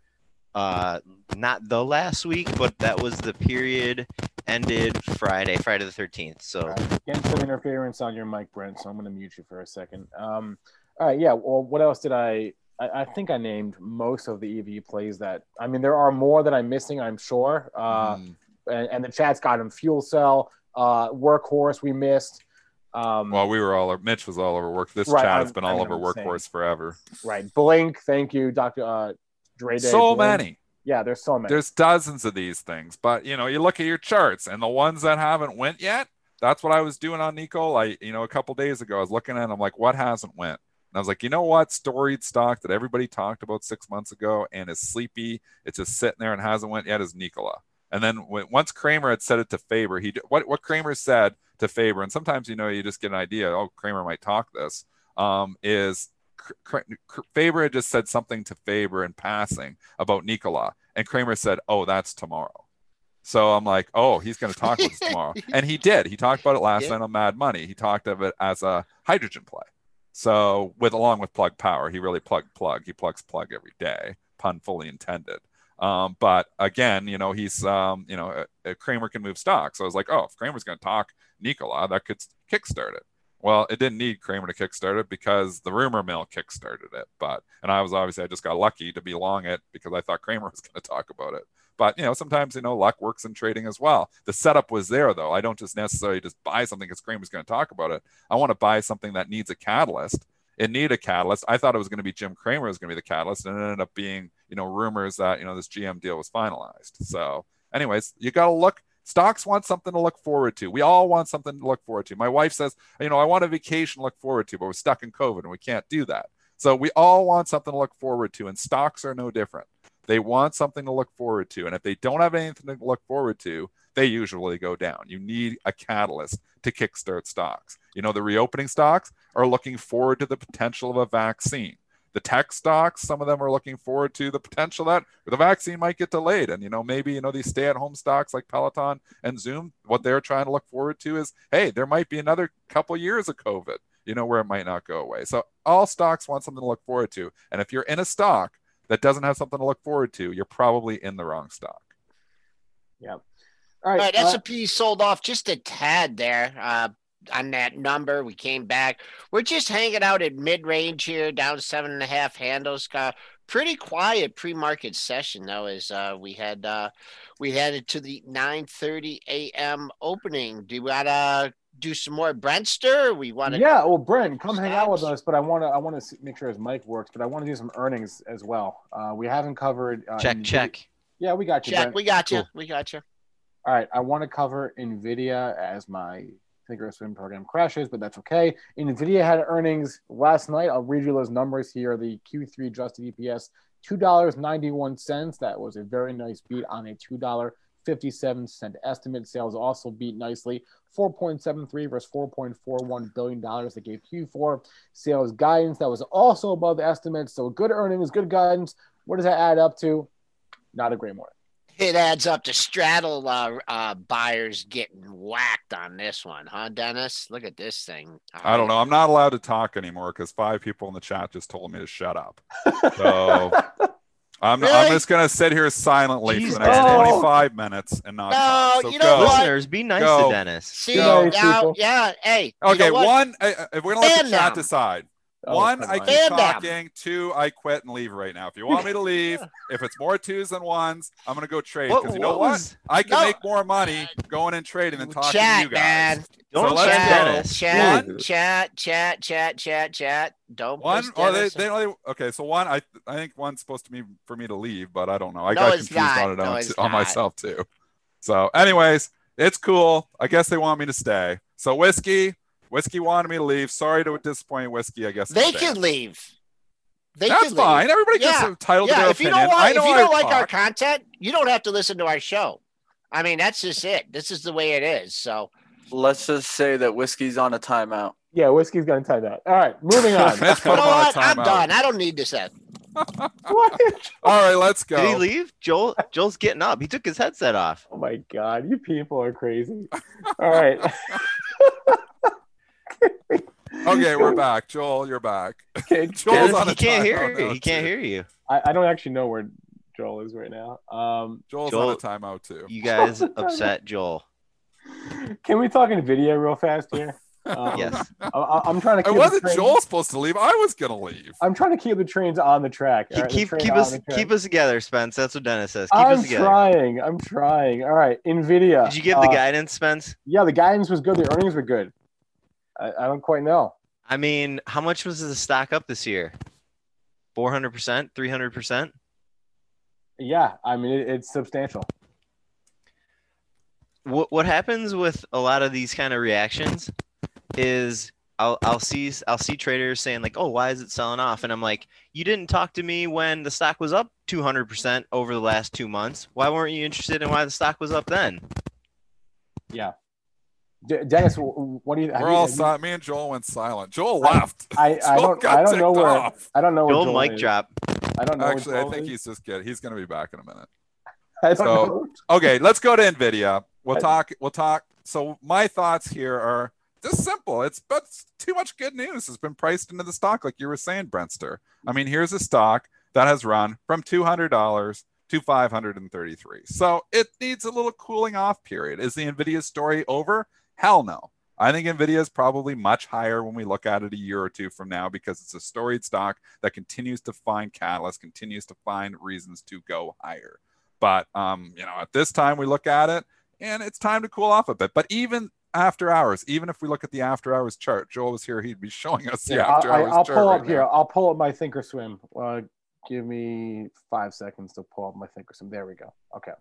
uh, not the last week, but that was the period ended Friday, Friday the 13th. So Uh, Getting some interference on your mic, Brent. So I'm going to mute you for a second. Um, all right, yeah. Well, what else did I, I? I think I named most of the EV plays that. I mean, there are more that I'm missing. I'm sure. Uh, Mm. and, and the chat's got him. Fuel cell, uh, workhorse. We missed. Um, Well, we were all. Mitch was all over work. This Right, chat has been I all over workhorse forever. right. Blink. Thank you, Doctor uh, Dre. Day, So Blink. many. Yeah, there's so many. There's dozens of these things, but you know, you look at your charts and the ones that haven't went yet. That's what I was doing on Nico. I, you know, a couple days ago, I was looking at. It, I'm like, what hasn't went? And I was like, you know what? Storied stock that everybody talked about six months ago and is sleepy. It's just sitting there and hasn't went yet is Nikola. And then when, once Cramer had said it to Faber, he what what Cramer said to Faber, and sometimes you know you just get an idea. Oh, Cramer might talk this. Um, is Faber had just said something to Faber in passing about Nikola, and Cramer said, "Oh, that's tomorrow." So I'm like, "Oh, he's going to talk about this tomorrow," and he did. He talked about it last Yeah. night on Mad Money. He talked of it as a hydrogen play. So with along with Plug Power, he really plugged Plug. He plugs Plug every day, pun fully intended. Um, but again, you know, he's um, you know, uh, uh, Cramer can move stock. So I was like, oh, if Cramer's going to talk Nikola, that could kickstart it. Well, it didn't need Cramer to kickstart it because the rumor mill kickstarted it. But and I was obviously I just got lucky to be long it because I thought Cramer was going to talk about it. But you know, sometimes you know luck works in trading as well. The setup was there though. I don't just necessarily just buy something because Cramer's going to talk about it. I want to buy something that needs a catalyst. It needed a catalyst. I thought it was going to be Jim Cramer was going to be the catalyst, and it ended up being you know rumors that you know this GM deal was finalized. So, anyways, you got to look. Stocks want something to look forward to. We all want something to look forward to. My wife says, you know, I want a vacation to look forward to, but we're stuck in COVID and we can't do that. So we all want something to look forward to, and stocks are no different. They want something to look forward to. And if they don't have anything to look forward to, they usually go down. You need a catalyst to kickstart stocks. You know, the reopening stocks are looking forward to the potential of a vaccine. The tech stocks, some of them are looking forward to the potential that the vaccine might get delayed. And, you know, maybe, you know, these stay at home stocks like Peloton and Zoom, what they're trying to look forward to is, hey, there might be another couple years of COVID, you know, where it might not go away. So all stocks want something to look forward to. And if you're in a stock that doesn't have something to look forward to, you're probably in the wrong stock. All All right. right, uh, S&P sold off just a tad there uh, on that number. We came back. We're just hanging out at mid-range here, down seven and a half handles. Got pretty quiet pre-market session though, as uh, we had uh, we headed to the 9:30 a.m. opening. Do we gotta do some more Brentster? We want to yeah, well, Brent, come hang out with us, but I want to I want to make sure his mic works, but I want to do some earnings as well. Uh, we haven't covered. Uh, check, Nvidia- check. Yeah, we got you. check. Brent. We got you. Cool. We got you. All right, I want to cover Nvidia as my Thinkorswim program crashes, but that's okay. Nvidia had earnings last night. I'll read you those numbers here. The Q3 adjusted EPS two dollars ninety one cents. That was a very nice beat on a two dollar fifty seven cent estimate. Sales also beat nicely. 4.73 versus 4.41 billion dollars that gave Q4 sales guidance that was also above estimates. So good earnings, good guidance. What does that add up to? Not a great morning. It adds up to straddle uh, uh, buyers getting whacked on this one, huh, Dennis? Look at this thing. I don't know. I'm not allowed to talk anymore because five people in the chat just told me to shut up. So I'm, I'm just going to sit here silently Jeez, for the next Dennis. 25 minutes and not No, talk. So you know go. what? Listeners, be nice Go. to Dennis. See, Go. now, yeah, hey. you Okay, know one, uh, if we're going to let Stand the chat down. decide. Oh, one, I on. keep Stand down. talking. Two, I quit and leave right now. If you want me to leave, if it's more twos than ones, I'm going to go trade. Because you know what what? was? I can No. make more money going and trading than talking Chat, to you guys. man. Don't So let's send go. Dennis. Chat, One- chat, chat, chat, chat, chat. Don't One push or they, Dennis. they only okay. So one, I I think one's supposed to be for me to leave, but I don't know. I No, got confused not. on it No, on, on myself too. So, anyways, it's cool. I guess they want me to stay. So whiskey, whiskey wanted me to leave. Sorry to disappoint whiskey. I guess They staying. can leave. They That's can leave. fine. Everybody gets Yeah. entitled to their if you opinion. don't I want, if you don't like our content, you don't have to listen to our show. I mean, that's just it. This is the way it is. So Let's just say that whiskey's on a timeout. Yeah, whiskey's gonna timeout. All right, moving on. Let's put you know on what? I'm done. I don't need this. Ed. what? All right, let's go. Did he leave? Joel Joel's getting up. He took his headset off. Oh my god, you people are crazy. All right. Okay, we're back. Joel, you're back. Okay, Joel's Dennis, on he a can't hear you. He can't too. hear you. I, I don't actually know where Joel is right now. Um, Joel's Joel- on a timeout too. You guys upset Joel. can we talk Nvidia real fast here? Um, Yes. I, I- I'm trying to. It Keep the wasn't train- Joel supposed to leave. I was gonna leave. I'm trying to keep the trains on the track. all Keep right? The keep, train keep us the track. keep us together, Spence. That's what Dennis says. Keep us together. I'm us together. trying. I'm trying. All right, Nvidia. Did you give the uh, guidance, Spence? Yeah, the guidance was good. The earnings were good. I, I don't quite know. I mean, how much was the stock up this year? Four hundred percent, three hundred percent. Yeah, I mean it, it's substantial. What what happens with a lot of these kind of reactions is I'll I'll see I'll see traders saying like, "Oh, why is it selling off?" And I'm like, "You didn't talk to me when the stock was up 200% over the last 2 months. Why weren't you interested in why the stock was up then?" Yeah. D- Dennis, what do you? have We're you- all silent. Me and Joel went silent. Joel I- left. I, I Joel don't I don't know where off. I don't know where Joel Joel mic drop. I don't know. Actually, I think is. he's just kidding. He's gonna be back in a minute. I don't so- know. Okay, let's go to Nvidia. We'll I- talk. We'll talk. So my thoughts here are just simple. It's but too much good news has been priced into the stock, like you were saying, Brentster. I mean, here's a stock that has run from two hundred dollars to five hundred and thirty-three. So it needs a little cooling off period. Is the Nvidia story over? Hell no. I think Nvidia is probably much higher when we look at it a year or two from now because it's a storied stock that continues to find catalysts, continues to find reasons to go higher. But um, you know, at this time we look at it and it's time to cool off a bit. But even after hours, even if we look at the after hours chart, Joel was here, he'd be showing us the Yeah, after I'll, hours I'll chart. pull right up here. I'll pull up my Thinkorswim. Uh, give me five seconds to pull up my Thinkorswim. There we go. Okay,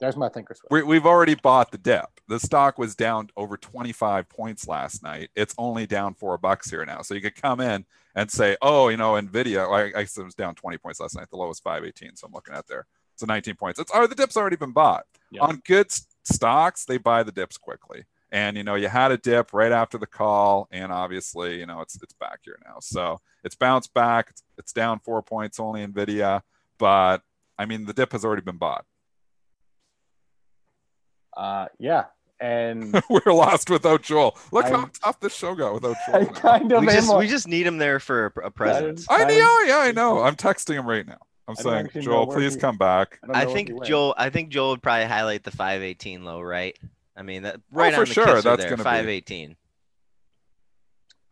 there's my Thinkorswim. We, we've already bought the dip. The stock was down over 25 points last night. It's only down four bucks here now. So you could come in and say, oh, you know, Nvidia. I, I guess it was down 20 points last night. The lowest 518. So I'm looking at there. So 19 points. It's oh, the dip's already been bought. Yeah. On good stocks, they buy the dips quickly. And you know, you had a dip right after the call, and obviously, you know, it's it's back here now. So it's bounced back. It's, it's down four points only Nvidia, but I mean, the dip has already been bought. Uh, yeah, and We're lost without Joel. Look how I'm- tough this show got without Joel. now. kind of We just a- we just need him there for a, a presence. I I'm- know, yeah, I know. I'm texting him right now. I'm I saying, Joel, please he- come back. don't I think. Joel. I think Joel would probably highlight the 518 low, right? I mean that right Oh, for on the sure, kisser that's there, gonna be- 518.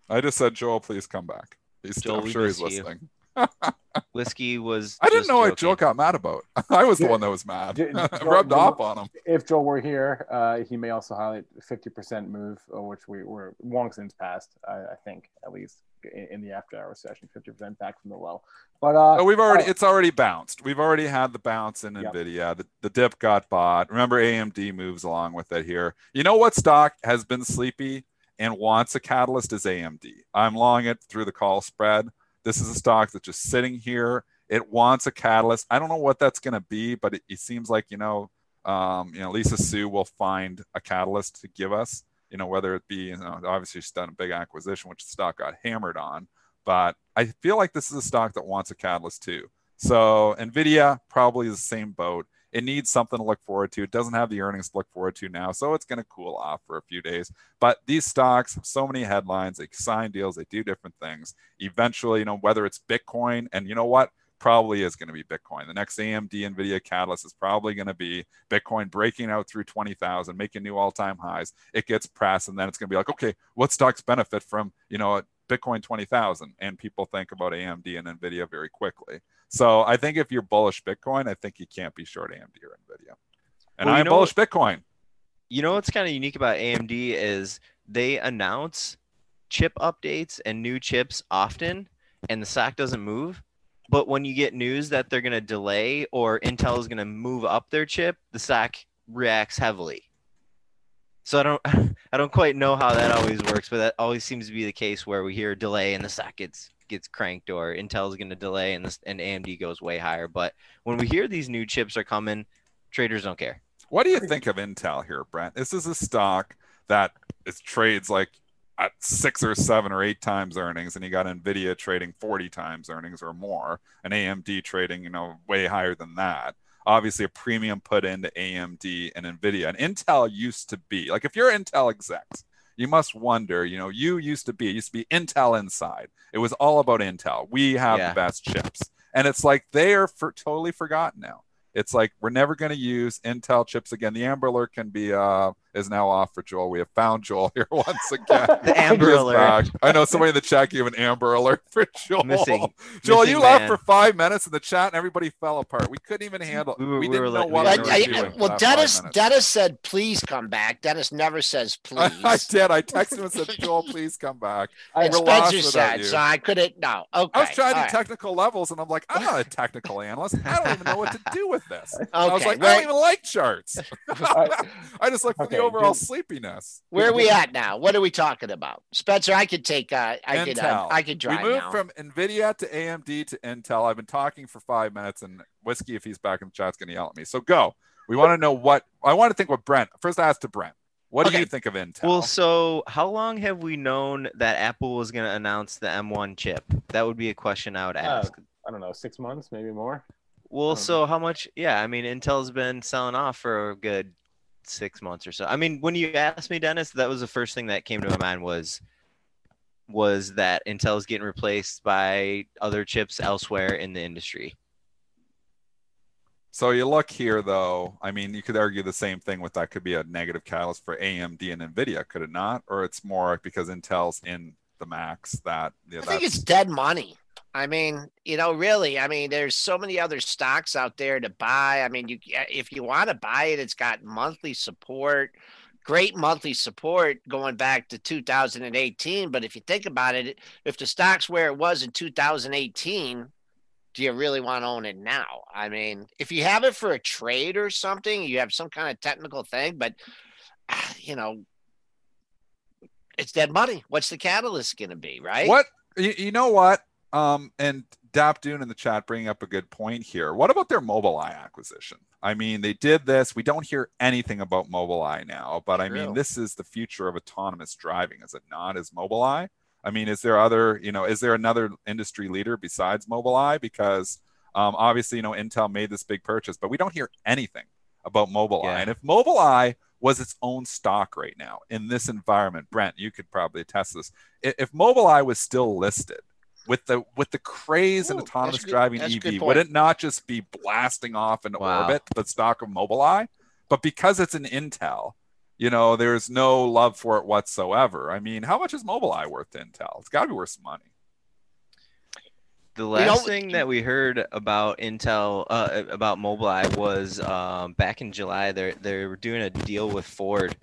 I just said, Joel, please come back. He's Joel, I'm sure he's listening. you. Listening. Whiskey was. I didn't just know what joking. Joel got mad about. I was the one that was mad. J- Joel- Rubbed Joel- off on him. if Joel were here, uh, he may also highlight the 50% move, uh, which we were long since passed, I, I think, at least in, in the after hour session, 50% back from the low. But uh, Oh, we've already oh. it's already bounced. We've already had the bounce in Yep. Nvidia. The, the dip got bought. Remember, AMD moves along with it here. You know what stock has been sleepy and wants a catalyst is AMD. I'm long it through the call spread. This is a stock that's just sitting here. It wants a catalyst. I don't know what that's going to be, but it, it seems like you know, um, you know, Lisa Su will find a catalyst to give us. You know, whether it be you know, obviously she's done a big acquisition, which the stock got hammered on but I feel like this is a stock that wants a catalyst too. So Nvidia probably is the same boat. It needs something to look forward to. It doesn't have the earnings to look forward to now, so it's going to cool off for a few days. But these stocks have so many headlines. They sign deals. They do different things. Eventually, you know, whether it's Bitcoin, and you know what, probably is going to be Bitcoin. The next AMD Nvidia catalyst is probably going to be Bitcoin breaking out through 20,000, making new all-time highs. It gets pressed, and then it's going to be like, okay, what stocks benefit from you know Bitcoin 20,000? And people think about AMD and Nvidia very quickly. So I think if you're bullish Bitcoin, I think you can't be short AMD or Nvidia. And Well, I'm bullish Bitcoin. You know what's kind of unique about AMD is they announce chip updates and new chips often, and the stock doesn't move. But when you get news that they're going to delay or Intel is going to move up their chip, the stock reacts heavily. So I don't, I don't quite know how that always works, but that always seems to be the case where we hear a delay and the stock gets gets cranked, or Intel is going to delay and this and AMD goes way higher. But when we hear these new chips are coming, traders don't care. What do you think of Intel here, Brent? This is a stock that it trades like at six or seven or eight times earnings, and you got Nvidia trading 40 times earnings or more, and AMD trading, you know, way higher than that. Obviously, a premium put into AMD and Nvidia. And Intel used to be like if you're Intel execs, you must wonder, you know, you used to be, it used to be Intel inside. It was all about Intel. We have Yeah. the best chips. and it's like they are for totally forgotten now. It's like we're never going to use Intel chips again. The Amber Alert can be uh is now off for Joel. We have found Joel here once again. The Amber Alert. back. I know somebody in the chat gave an Amber Alert for Joel. Missing- Joel, missing you left man. for five minutes in the chat and everybody fell apart. We couldn't even handle. We We, we didn't were know what we we But were were I, doing doing. I- well, Dennis. Dennis said, "Please come back." Dennis never says, "Please." I did. I texted him and said, Joel, please come back. I- And We're lost Spencer without said, you. so I couldn't. No, okay. I was trying to all do right. technical levels, and I'm like, I'm not a technical analyst. I don't even know what to do with this. I was Okay, like, I don't even like charts. I- I just look for Okay, the overall do- sleepiness. Where are we at now? What are we talking about, Spencer? I could take. Uh, I could. Uh, I could drive we moved now. from Nvidia to AMD to Intel. I've been talking for five minutes, and whiskey, if he's back in the chat's going to yell at me. So go. We want to know what I want to think. What Brent first? I asked to Brent. What do you think of Intel? Well, so how long have we known that Apple was going to announce the M1 chip? That would be a question I would Uh, ask. I don't know, six months, maybe more. well, so how much? Yeah, I mean, Intel's been selling off for a good six months or so. I mean, when you asked me, Dennis, that was the first thing that came to my mind was was that Intel's getting replaced by other chips elsewhere in the industry. So you look here, though. I mean, you could argue the same thing with that could be a negative catalyst for AMD and Nvidia, could it not? Or it's more because Intel's in the Macs that yeah, I think it's dead money. I mean, you know, really. I mean, there's so many other stocks out there to buy. I mean, you if you want to buy it, it's got monthly support, great monthly support going back to 2018. But if you think about it, if the stock's where it was in 2018, do you really want to own it now? I mean, if you have it for a trade or something, you have some kind of technical thing, but ah, you know, it's dead money. What's the catalyst going to be, right? What you, you know what? Um, and Dap Dune in the chat bringing up a good point here. What about their Mobileye acquisition? I mean, they did this. We don't hear anything about Mobileye now, but I mean, this is the future of autonomous driving, is it not? Is Mobileye? I mean, is there other, you know, is there another industry leader besides Mobileye? Because um, obviously, you know, Intel made this big purchase, but we don't hear anything about Mobileye. Yeah. And if Mobileye was its own stock right now in this environment, Brent, you could probably attest to this. If Mobileye was still listed with the with the craze in Ooh, that's autonomous good- driving that's good EV, would it not just be blasting off into Wow. orbit the stock of Mobileye? But because it's an Intel, you know, there's no love for it whatsoever. I mean, how much is Mobileye worth to Intel? It's got to be worth some money. The know- last thing that we heard about Intel, uh, about Mobileye, was um, back in July. They they were doing a deal with Ford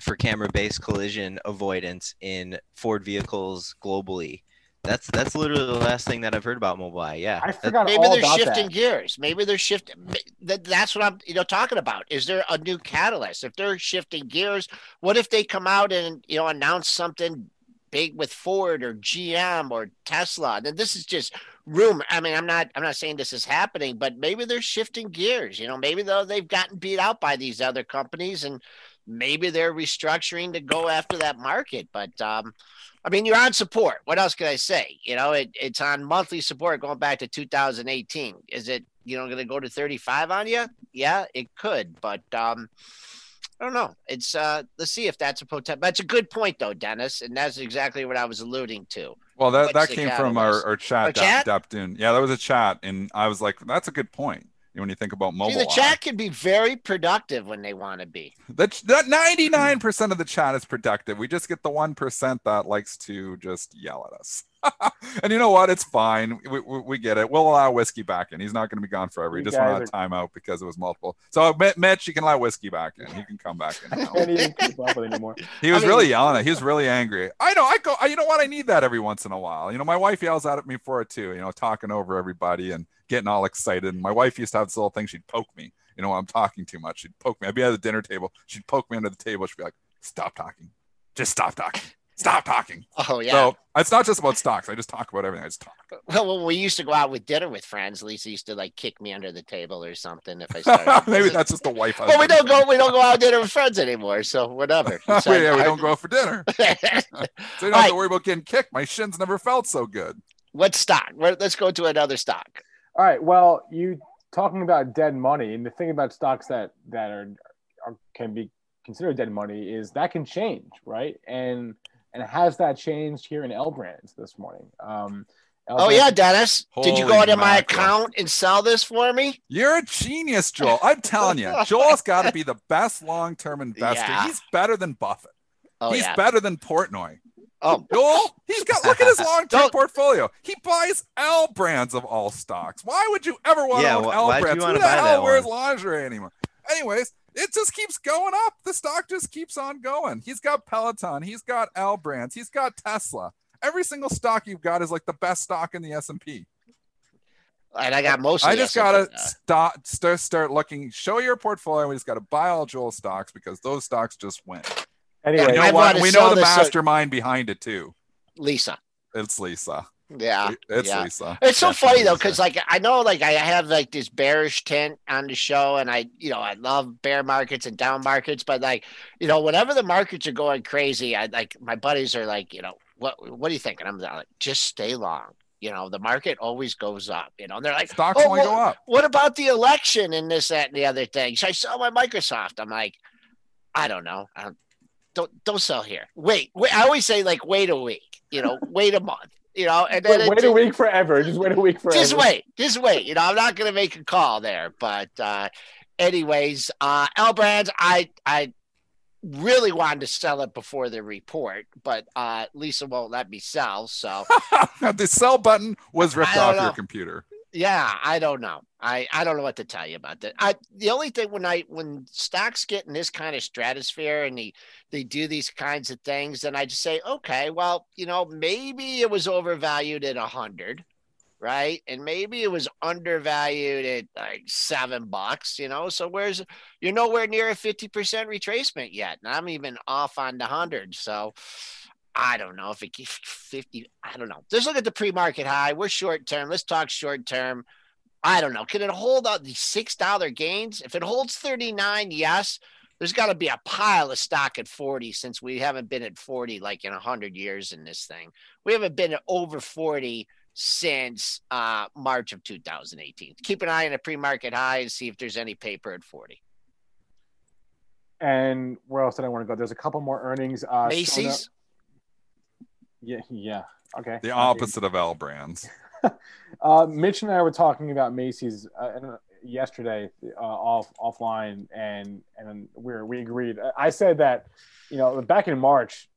for camera-based collision avoidance in Ford vehicles globally. That's that's literally the last thing that I've heard about Mobileye. Yeah, I forgot Maybe all they're shifting that. gears. Maybe they're shifting. That's what I'm, you know, talking about. Is there a new catalyst? If they're shifting gears, what if they come out and you know announce something big with Ford or GM or Tesla? And this is just rumor. I mean, I'm not, I'm not saying this is happening, but maybe they're shifting gears. You know, maybe though they've gotten beat out by these other companies, and maybe they're restructuring to go after that market. But um, I mean, you're on support. What else can I say? You know, it, it's on monthly support going back to 2018. Is it, you know, going to go to 35 on you? Yeah, it could, but um, I don't know. It's uh, let's see if that's a potential. That's a good point, though, Dennis, and that's exactly what I was alluding to. Well, that, What's that came from our, our chat, Our chat? Dap Dune. Yeah, that was a chat. And I was like, that's a good point when you think about Mobileye. See, the chat can be very productive when they want to be. That that ninety nine percent of the chat is productive. We just get the one percent that likes to just yell at us. and you know what? It's fine. We, we, we get it. We'll allow whiskey back in. He's not going to be gone forever. He You just guys wanted a timeout because it was multiple. So Mi- Mitch, you can allow whiskey back in. He can come back in. Now. can't even keep up with anymore. He was I really yelling at. He was really angry. I know. I go. I, you know what? I need that every once in a while. You know, my wife yells out at me for it too. You know, talking over everybody and getting all excited. And my wife used to have this little thing. She'd poke me. You know, when I'm talking too much, she'd poke me. I'd be at the dinner table. She'd poke me under the table. She'd be like, "Stop talking. Just stop talking. Stop talking." Oh yeah. So it's not just about stocks. I just talk about everything. I just talk. well, when we used to go out with dinner with friends, Lisa used to like kick me under the table or something if I started. Maybe that's just the wife. Well, we don't thing. go. We don't go out to dinner with friends anymore. So whatever. So oh, yeah, we don't go out for dinner. So you don't All have to worry about getting kicked. My shins never felt so good. What stock? Where- Let's go to another stock. All right. Well, you talking about dead money, and the thing about stocks that that are, are can be considered dead money is that can change, right? And and has that changed here in L Brands this morning? Um, Oh yeah, Dennis. Did you go Holy into my account and sell this for me? You're a genius, Joel. I'm telling you, Joel's got to be the best long-term investor. Yeah. He's better than Buffett. Oh He's yeah. better than Portnoy. Oh, Joel, he's got look at his long-term portfolio. He buys L brands of all stocks. Why would you ever want Yeah, to own wh- L why'd you brands? Who the hell wears lingerie anymore? Anyways, it just keeps going up. The stock just keeps on going. He's got Peloton. He's got L brands. He's got Tesla. Every single stock you've got is like the best stock in the S&P. and I got most. Of I just gotta uh, start, start start looking. Show your portfolio. We just gotta buy all Joel stocks because those stocks just went. Anyway, You know what? We know the this, uh, mastermind behind it too. Lisa. It's Lisa. Yeah. It's yeah. Lisa. It's so Definitely funny though, because like I know, like I have like this bearish tint on the show, and I, you know, I love bear markets and down markets, but like, you know, whenever the markets are going crazy, I like my buddies are like, you know, what what do you think? And I'm like, just stay long. You know, the market always goes up. You know, and they're like, Stocks oh, only well, go up. what about the election and this, that, and the other thing? Should I sell my Microsoft? I'm like, I don't know. I don't, don't don't sell here. Wait, wait. I always say like, wait a week. You know, wait a month. You know, and then wait, it wait a week forever. Just wait a week forever. just wait, just wait. You know, I'm not gonna make a call there, but uh, anyways, uh, L Brands, I I really wanted to sell it before the report, but uh, Lisa won't let me sell. So the sell button was ripped I don't off your computer. yeah, I don't know. I I don't know what to tell you about that. I the only thing when I when stocks get in this kind of stratosphere and they they do these kinds of things, then I just say, okay, well, you know, maybe it was overvalued at a hundred, right? And maybe it was undervalued at like seven bucks, you know. So where's you're nowhere near a fifty percent retracement yet, and I'm even off on the hundred. So. I don't know if it keeps 50. I don't know. Let's look at the pre market high. We're short term. Let's talk short term. I don't know. Can it hold out the $6 gains? If it holds 39, yes. There's got to be a pile of stock at 40 since we haven't been at 40 like in 100 years in this thing. We haven't been at over 40 since uh, March of 2018. Keep an eye on the pre market high and see if there's any paper at 40. And where else did I want to go? There's a couple more earnings. Uh, Macy's. up- Yeah, yeah. Okay. The opposite of L brands. Uh, Mitch and I were talking about Macy's uh, yesterday uh, off offline, and and we we agreed. I said that you know back in March,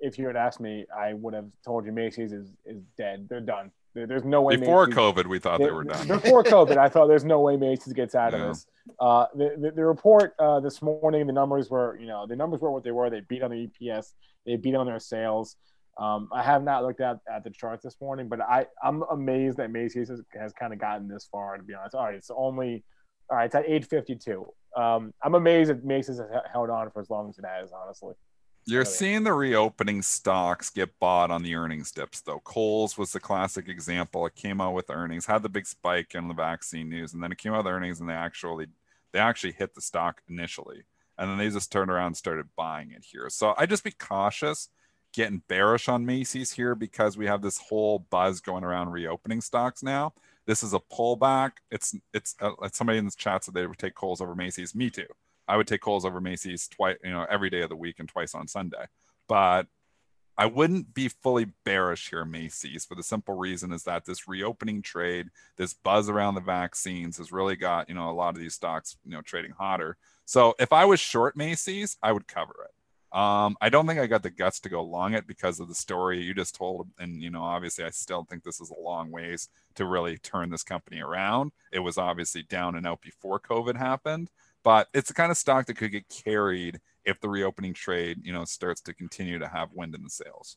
if you had asked me, I would have told you Macy's is is dead. They're done. There, there's no way. Before Macy's, COVID, we thought they were done. Before COVID, I thought there's no way Macy's gets out of this. Uh, the, the, the report uh, this morning, the numbers were, you know, the numbers were what they were. They beat on the EPS. They beat on their sales. Um, I have not looked at, at the charts this morning, but I, I'm amazed that Macy's has, has kind of gotten this far, to be honest. All right, it's only, all right, it's at 852. Um, I'm amazed that Macy's has held on for as long as it has, honestly. You're Really. seeing the reopening stocks get bought on the earnings dips, though. Kohl's was the classic example. It came out with earnings, had the big spike in the vaccine news, and then it came out with earnings, and they actually they actually hit the stock initially, and then they just turned around and started buying it here. So I just be cautious getting bearish on Macy's here because we have this whole buzz going around reopening stocks now. This is a pullback. It's it's uh, somebody in the chat said they would take Kohl's over Macy's. Me too. I would take Kohl's over Macy's twice, you know, every day of the week and twice on Sunday. But I wouldn't be fully bearish here, Macy's, for the simple reason is that this reopening trade, this buzz around the vaccines, has really got you know a lot of these stocks you know trading hotter. So if I was short Macy's, I would cover it. Um, I don't think I got the guts to go long it because of the story you just told, and you know, obviously, I still think this is a long ways to really turn this company around. It was obviously down and out before COVID happened, but it's the kind of stock that could get carried if the reopening trade, you know, starts to continue to have wind in the sails.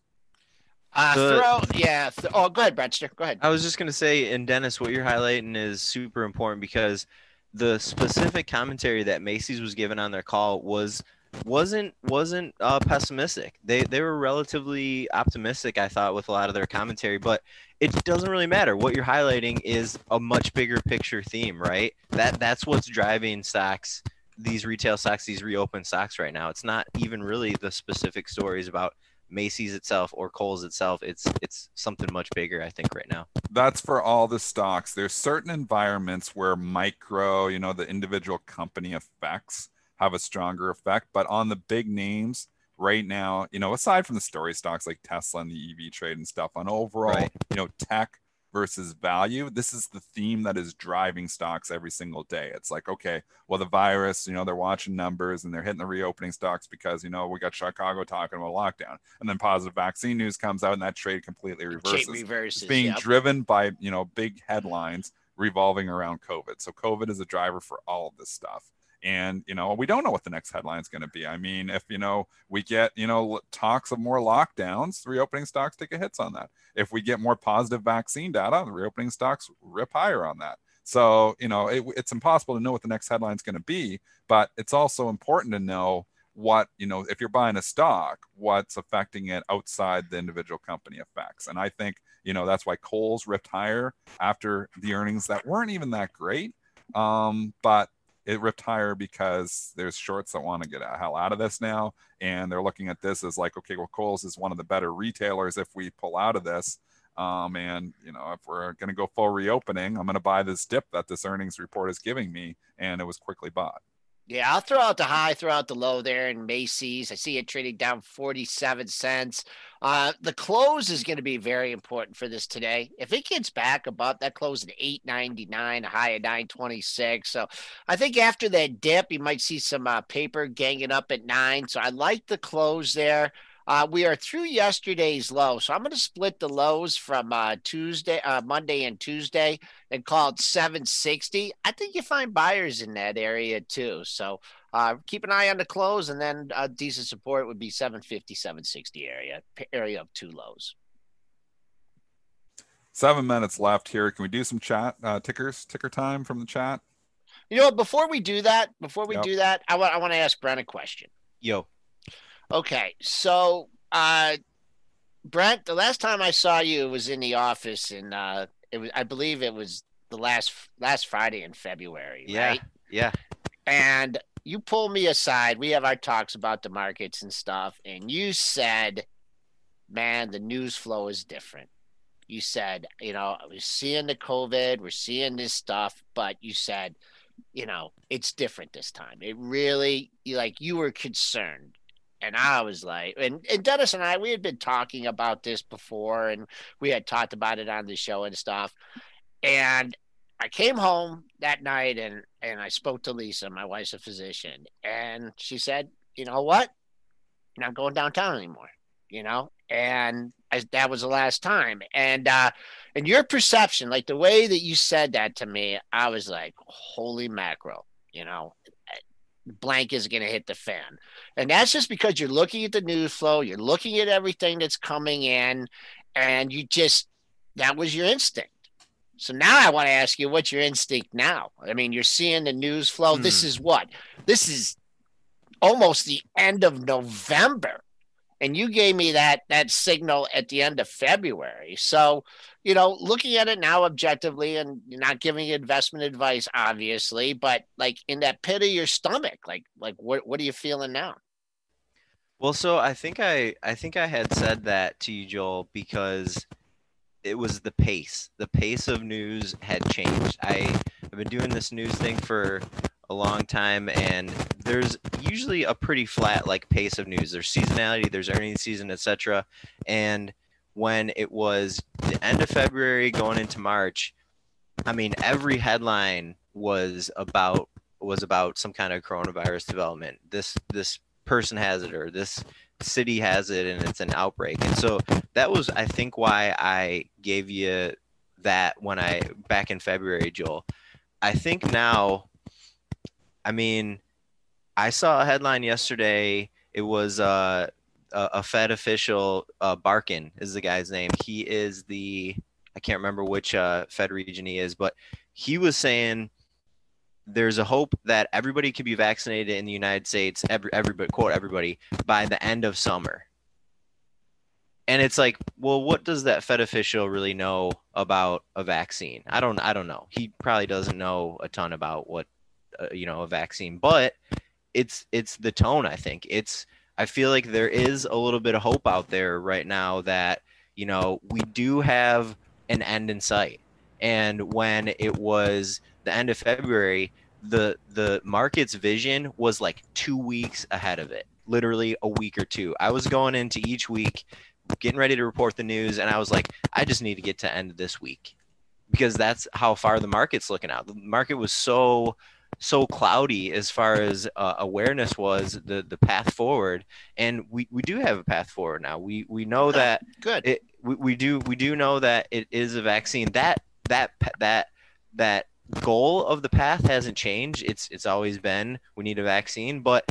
Uh, The- throw, yeah. Th- oh, go ahead, Bradster. Go ahead. I was just gonna say, and Dennis, what you're highlighting is super important because the specific commentary that Macy's was given on their call was wasn't wasn't uh, pessimistic. They they were relatively optimistic, I thought, with a lot of their commentary. But it doesn't really matter. What you're highlighting is a much bigger picture theme, right? That that's what's driving stocks, these retail stocks, these reopened stocks right now. It's not even really the specific stories about Macy's itself or Kohl's itself. It's it's something much bigger, I think, right now. That's for all the stocks. There's certain environments where micro, you know, the individual company effects have a stronger effect, but on the big names, right now, you know, aside from the story stocks like Tesla and the EV trade and stuff, on overall, Right. you know, tech versus value, this is the theme that is driving stocks every single day. It's like, okay, well, the virus, you know, they're watching numbers and they're hitting the reopening stocks because, you know, we got Chicago talking about lockdown. And then positive vaccine news comes out and that trade completely reverses. reverses. It's being yep. driven by, you know, big headlines revolving around COVID. So COVID is a driver for all of this stuff. And, you know, we don't know what the next headline is going to be. I mean, if, you know, we get, you know, talks of more lockdowns, reopening stocks take a hits on that. If we get more positive vaccine data, the reopening stocks rip higher on that. So, you know, it, it's impossible to know what the next headline is going to be, but it's also important to know what, you know, if you're buying a stock, what's affecting it outside the individual company effects. And I think, you know, that's why Kohl's ripped higher after the earnings that weren't even that great. Um, but it ripped higher because there's shorts that want to get the hell out of this now. And they're looking at this as like, okay, well, Kohl's is one of the better retailers if we pull out of this. Um, and you know, if we're going to go full reopening, I'm going to buy this dip that this earnings report is giving me, and it was quickly bought. Yeah, I'll throw out the high, throw out the low there in Macy's. I see it trading down 47 cents. Uh, the close is going to be very important for this today. If it gets back above that close at 8.99, a high of 9.26. So I think after that dip, you might see some uh, paper ganging up at nine. So I like the close there. Uh, we are through yesterday's low, so I'm going to split the lows from uh, Tuesday, uh, Monday, and Tuesday, and call it 760. I think you find buyers in that area too. So uh, keep an eye on the close, and then uh, decent support would be 750, 760 area area of two lows. Seven minutes left here. Can we do some chat uh, tickers, ticker time from the chat? You know what? Before we do that, before we Yep. do that, I want I want to ask Brent a question. Yo, Okay, so uh Brent, the last time I saw you was in the office and uh it was I believe it was the last last Friday in February, Yeah. right? yeah, And you pull me aside. We have our talks about the markets and stuff, and you said, Man, the news flow is different. You said, you know, we're seeing the COVID, we're seeing this stuff, but you said, you know, it's different this time. It really like you were concerned. And I was like, and, and Dennis and I, we had been talking about this before, and we had talked about it on the show and stuff. And I came home that night and and I spoke to Lisa, my wife's a physician, and she said, "You know what? You're not going downtown anymore." You know, and I, that was the last time. And uh, and your perception, like the way that you said that to me, I was like, "Holy mackerel!" You know, blank is going to hit the fan, and that's just because you're looking at the news flow, you're looking at everything that's coming in, and you just that was your instinct. So now I want to ask you, what's your instinct now? I mean, you're seeing the news flow. This hmm. is what? This is almost the end of November. And you gave me that that signal at the end of February. So, you know, looking at it now objectively and not giving investment advice, obviously, but like in that pit of your stomach, like like what what are you feeling now? Well, so I think I I think I had said that to you, Joel, because it was the pace. The pace of news had changed. I I've been doing this news thing for a long time, and there's usually a pretty flat like pace of news. There's seasonality, there's earnings season, etc. And when it was the end of February going into March, I mean every headline was about was about some kind of coronavirus development. This this person has it or this city has it and it's an outbreak. And so that was I think why I gave you that when I back in February, Joel. I think now I mean I saw a headline yesterday. It was uh, a, Fed official, uh, Barkin is the guy's name. He is the I can't remember which uh, Fed region he is, but he was saying there's a hope that everybody could be vaccinated in the United States, every everybody quote everybody by the end of summer. And it's like, well, what does that Fed official really know about a vaccine? I don't, I don't know. He probably doesn't know a ton about what, uh, you know, a vaccine. But it's, it's the tone. I think it's. I feel like there is a little bit of hope out there right now that you know we do have an end in sight. And when it was the end of February, the the market's vision was like two weeks ahead of it. literally a week or two. I was going into each week, getting ready to report the news, and I was like, I just need to get to end this week because that's how far the market's looking out. The market was so so cloudy as far as uh, awareness was the the path forward. And we we do have a path forward now. We we know that Good. it we, we do we do know that it is a vaccine. That that that that goal of the path hasn't changed. It's it's always been we need a vaccine. But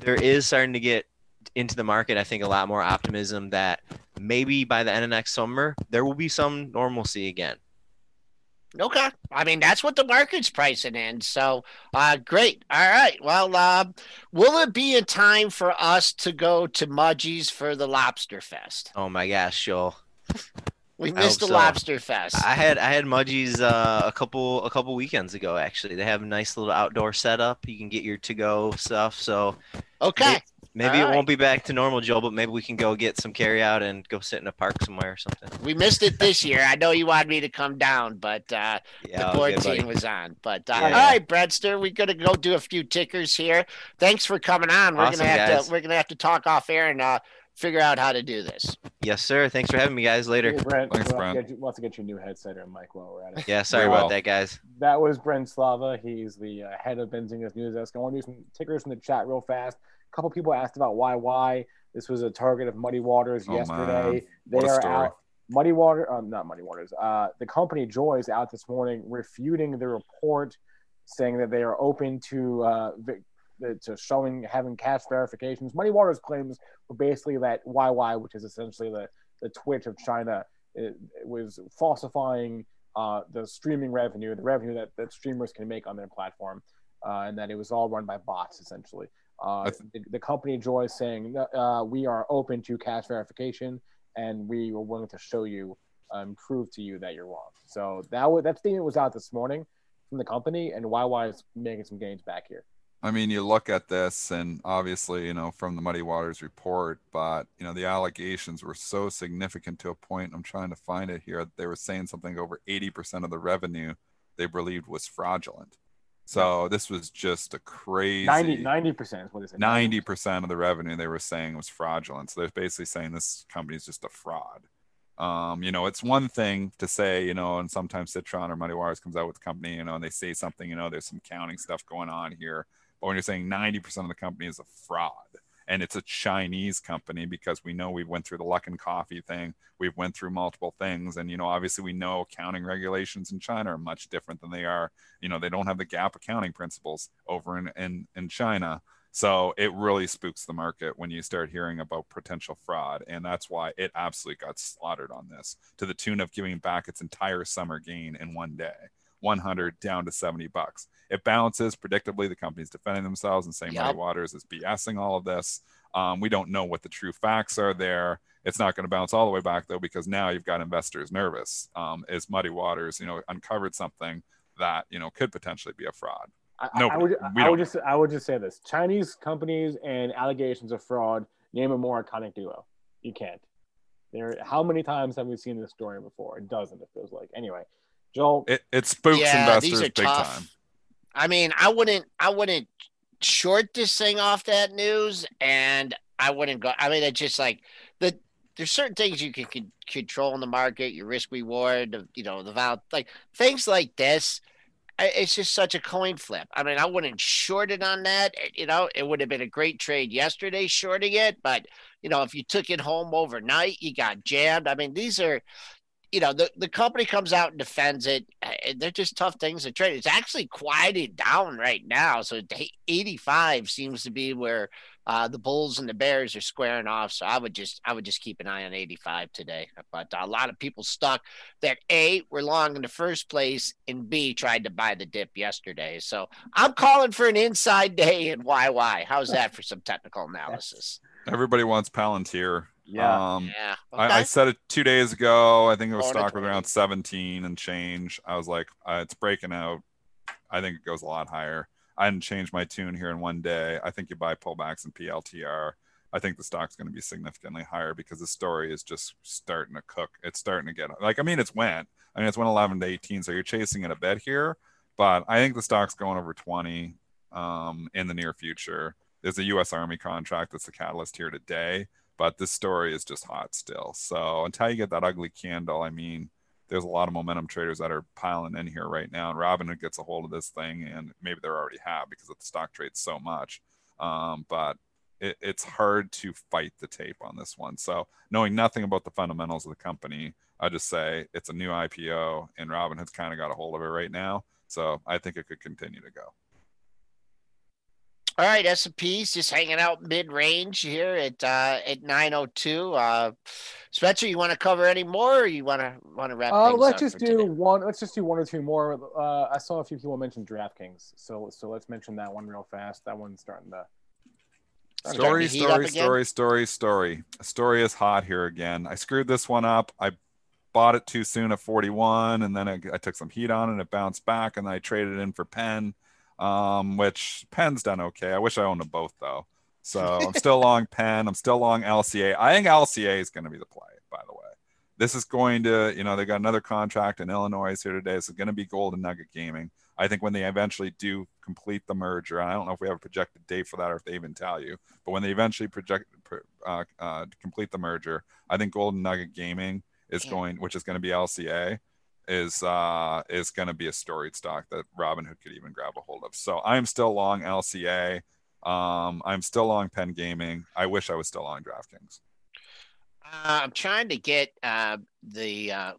there is starting to get into the market i think a lot more optimism that maybe by the end of next summer there will be some normalcy again Okay. I mean, that's what the market's pricing in. So, uh, great. All right. Well, uh, will it be in time for us to go to Mudgie's for the Lobster Fest? oh my gosh Joel. We missed the so. Lobster Fest. I had I had Mudgie's uh, a couple a couple weekends ago actually. They have a nice little outdoor setup. You can get your to go stuff. So Okay. maybe All it won't be back to normal, Joel, but maybe we can go get some carry out and go sit in a park somewhere or something. We missed it this year. I know you wanted me to come down, but uh, Yeah, the board buddy. team was on. But uh, Yeah. all right, Bradster, we're gonna go do a few tickers here. Thanks for coming on. We're Awesome, gonna have guys. to we're gonna have to talk off air and uh, figure out how to do this. Yes, sir. Thanks for having me, guys. Later. Hey, Brent, Thanks, we'll have to Brent. get you- we'll have to get you a new headset or mic while we're at it. Yeah, sorry Very about that, guys. That was Brent Slava. He's the uh, head of Benzinga's News Desk. I want to do some tickers from the chat real fast. A couple people asked about why why this was a target of Muddy Waters Oh, yesterday. man. They What a are story. out. Muddy Water, um, not Muddy Waters. Uh, the company JOYY is out this morning refuting the report, saying that they are open to uh, vi- to showing having cash verifications. Muddy Waters claims were basically that YY, which is essentially the the Twitch of China, it, it was falsifying uh, the streaming revenue, the revenue that, that streamers can make on their platform, uh, and that it was all run by bots essentially. Uh, th- the, the company JOYY is saying uh, we are open to cash verification, and we were willing to show you and prove to you that you're wrong. So that was, that statement was out this morning from the company, and YY is making some gains back here. I mean, you look at this, and obviously, you know, from the Muddy Waters report, but you know, the allegations were so significant to a point. I'm trying to find it here. They were saying something over 80% of the revenue they believed was fraudulent. So this was just a crazy 90 percent is what it 90% of the revenue they were saying was fraudulent. So they're basically saying this company is just a fraud. Um, you know, it's one thing to say, you know, and sometimes Citron or Muddy Waters comes out with the company, you know, and they say something, you know, there's some counting stuff going on here. But when you're saying 90% of the company is a fraud and it's a Chinese company because we know we've went through the Luckin Coffee thing, we've went through multiple things. And, you know, obviously we know accounting regulations in China are much different than they are, you know, they don't have the GAAP accounting principles over in, in, in China. So it really spooks the market when you start hearing about potential fraud. And that's why it absolutely got slaughtered on this to the tune of giving back its entire summer gain in one day 100 down to 70 bucks. It balances predictably. The company's defending themselves and saying Yep. Muddy Waters is BSing all of this. Um, we don't know what the true facts are there. It's not going to bounce all the way back though, because now you've got investors nervous. Um, is Muddy Waters, you know, uncovered something that you know could potentially be a fraud? No, I, would, I would just I would just say this: Chinese companies and allegations of fraud. Name a more iconic duo. You can't. There. How many times have we seen this story before? A dozen. It feels like. Anyway, Joel. It, it spooks Yeah, these investors are big tough. time. I mean, I wouldn't I wouldn't short this thing off that news, and I wouldn't go. I mean, it's just like the there's certain things you can, con- control in the market, your risk reward, you know, the val like things like this. It's just such a coin flip. I mean, I wouldn't short it on that. You know, it would have been a great trade yesterday shorting it, but you know, if you took it home overnight, you got jammed. I mean, these are you know, the, the company comes out and defends it. They're just tough things to trade. It's actually quieted down right now. So 85 seems to be where uh, the Bulls and the Bears are squaring off. So I would just I would just keep an eye on 85 today. But a lot of people stuck that A were long in the first place and B tried to buy the dip yesterday. So I'm calling for an inside day in YY. How's that for some technical analysis? Everybody wants Palantir. Yeah. Um, Yeah. I, I said it two days ago. I think it was stock was around 17 and change. I was like, uh, it's breaking out. I think it goes a lot higher. I didn't change my tune here in one day. I think you buy pullbacks in PLTR. I think the stock's going to be significantly higher because the story is just starting to cook. It's starting to get like, I mean, it's went. I mean, it's went 11 to 18. So you're chasing it a bit here, but I think the stock's going over 20 um, in the near future. there's a U.S. Army contract that's the catalyst here today, but this story is just hot still. So until you get that ugly candle, I mean, there's a lot of momentum traders that are piling in here right now, and Robinhood gets a hold of this thing, and maybe they already have because the stock trades so much. Um, but it, it's hard to fight the tape on this one. So knowing nothing about the fundamentals of the company, I just say it's a new IPO, and Robinhood's kind of got a hold of it right now. So I think it could continue to go. All right, S&P's just hanging out mid-range here at uh, at 902. Uh, Spencer, you want to cover any more, or you want to want to wrap? Uh, let's just do today? one. Let's just do one or two more. Uh, I saw a few people mention DraftKings, so so let's mention that one real fast. That one's starting to. Starting Story, to story, story, story, story. Story is hot here again. I screwed this one up. I bought it too soon at 41, and then I, I took some heat on it. It bounced back, and then I traded it in for Penn, um, which Penn's done okay. I wish I owned them both though. So I'm still long Penn. I'm still long LCA. I think LCA is going to be the play. By the way, this is going to, you know, they got another contract in Illinois here today. So it's going to be Golden Nugget Gaming. I think when they eventually do complete the merger, and I don't know if we have a projected date for that or if they even tell you, but when they eventually project uh, uh, complete the merger, I think Golden Nugget Gaming is Yeah. going, which is going to be LCA, is uh, is going to be a storied stock that Robinhood could even grab a hold of. So I'm still long LCA. Um, I'm still long Penn Gaming. I wish I was still on DraftKings. Uh, I'm trying to get uh, the uh,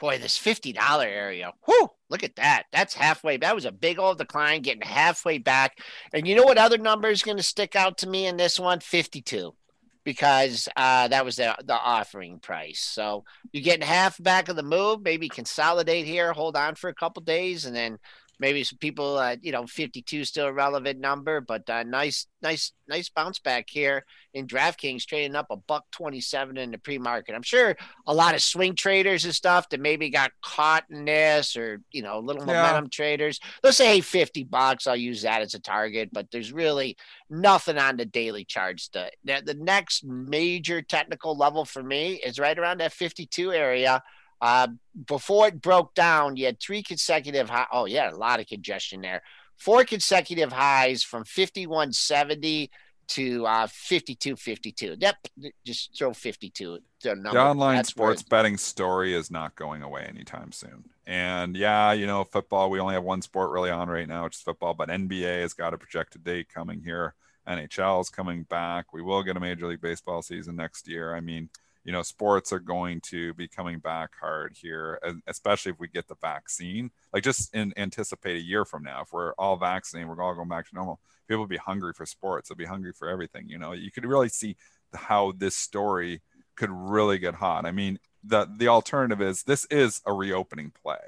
boy this fifty dollar area. Whoo! Look at that. That's halfway. That was a big old decline, getting halfway back. And you know what other number is going to stick out to me in this one? Fifty two, because uh, that was the the offering price. So you're getting half back of the move. Maybe consolidate here, hold on for a couple days, and then maybe some people, uh, you know, 52 still a relevant number, but uh, nice, nice, nice bounce back here in DraftKings, trading up a buck 27 in the pre-market. I'm sure a lot of swing traders and stuff that maybe got caught in this, or you know, little Yeah. momentum traders. Let's say hey, 50 bucks. I'll use that as a target, but there's really nothing on the daily charts. The the, the next major technical level for me is right around that 52 area. Uh, before it broke down, you had three consecutive high. Oh, yeah, a lot of congestion there. Four consecutive highs from 5170 to uh 5252. Yep, just throw 52. The, number. the online That's sports betting story is not going away anytime soon. And yeah, you know, football, we only have one sport really on right now, which is football, but NBA has got a projected date coming here. NHL is coming back. We will get a Major League Baseball season next year. I mean, you know, sports are going to be coming back hard here, especially if we get the vaccine. Like, just in, anticipate a year from now, if we're all vaccinated, we're all going back to normal. People will be hungry for sports. They'll be hungry for everything. You know, you could really see how this story could really get hot. I mean, the the alternative is this is a reopening play.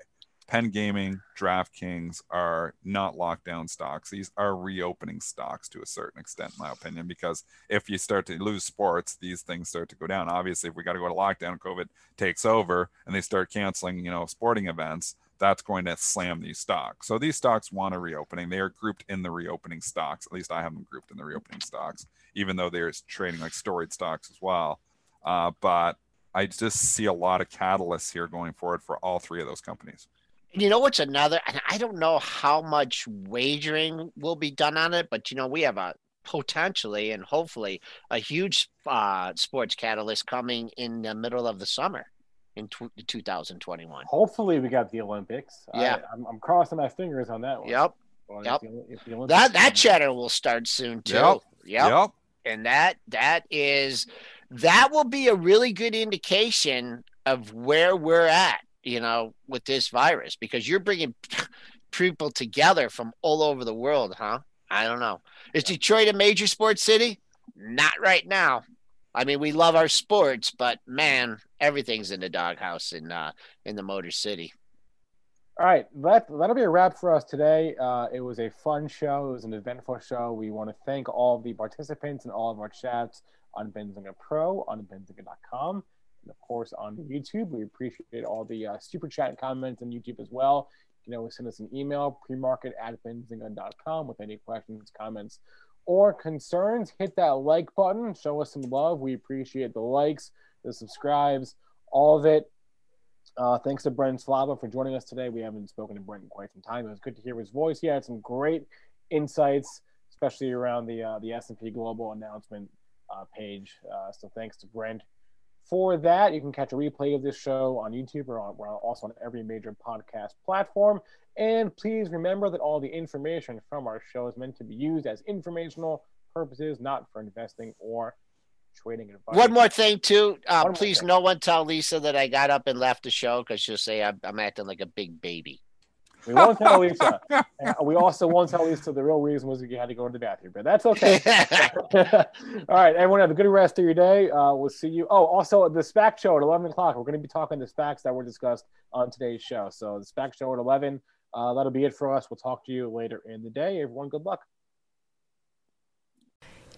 Penn Gaming, DraftKings are not lockdown stocks. These are reopening stocks to a certain extent, in my opinion, because if you start to lose sports, these things start to go down. Obviously, if we got to go to lockdown, COVID takes over, and they start canceling, you know, sporting events, that's going to slam these stocks. So these stocks want a reopening. They are grouped in the reopening stocks. At least I have them grouped in the reopening stocks, even though they're trading like storied stocks as well. Uh, but I just see a lot of catalysts here going forward for all three of those companies. You know what's another? And I don't know how much wagering will be done on it, but you know we have a potentially and hopefully a huge uh, sports catalyst coming in the middle of the summer in tw 2021. Hopefully, we got the Olympics. Yeah. I, am I'm crossing my fingers on that one. Yep, But if Yep. the- if the that that chatter will start soon too. Yep. Yep. Yep. and that that is that will be a really good indication of where we're at you know with this virus because you're bringing people together from all over the world huh? I don't know. Is detroit a major sports city? Not right now. I mean we love our sports but man everything's in the doghouse in uh in the motor city. All right, that that'll be a wrap for us today. Uh, it was a fun show. It was an eventful show. We want to thank all the participants and all of our chats on Benzinga Pro on benzinga.com and of course on YouTube. We appreciate all the uh, super chat comments on YouTube as well. You always send us an email premarket at benzinga.com with any questions, comments, or concerns. Hit that like button. Show us some love. We appreciate the likes, the subscribes, all of it. Uh, thanks to Brent Slava for joining us today. We haven't spoken to Brent in quite some time. It was good to hear his voice. He had some great insights, especially around the uh, the S and P Global announcement uh, page. Uh, so thanks to Brent for that. You can catch a replay of this show on YouTube or on, we're also on every major podcast platform. And please remember that all the information from our show is meant to be used as informational purposes, not for investing or trading advice. One more thing, too. Uh, more please, thing. no one tell Lisa that I got up and left the show because she'll say I'm, I'm acting like a big baby. We won't tell Lisa. We also won't tell Lisa the real reason was you had to go to the bathroom, but that's okay. All right, everyone, have a good rest of your day. Uh, we'll see you. Oh, also the SPAC show at 11 o'clock. We're going to be talking the SPACs that were discussed on today's show. So the SPAC show at 11. Uh, that'll be it for us. We'll talk to you later in the day. Everyone, good luck.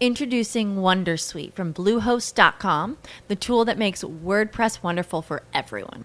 Introducing Wondersuite from Bluehost.com, the tool that makes WordPress wonderful for everyone.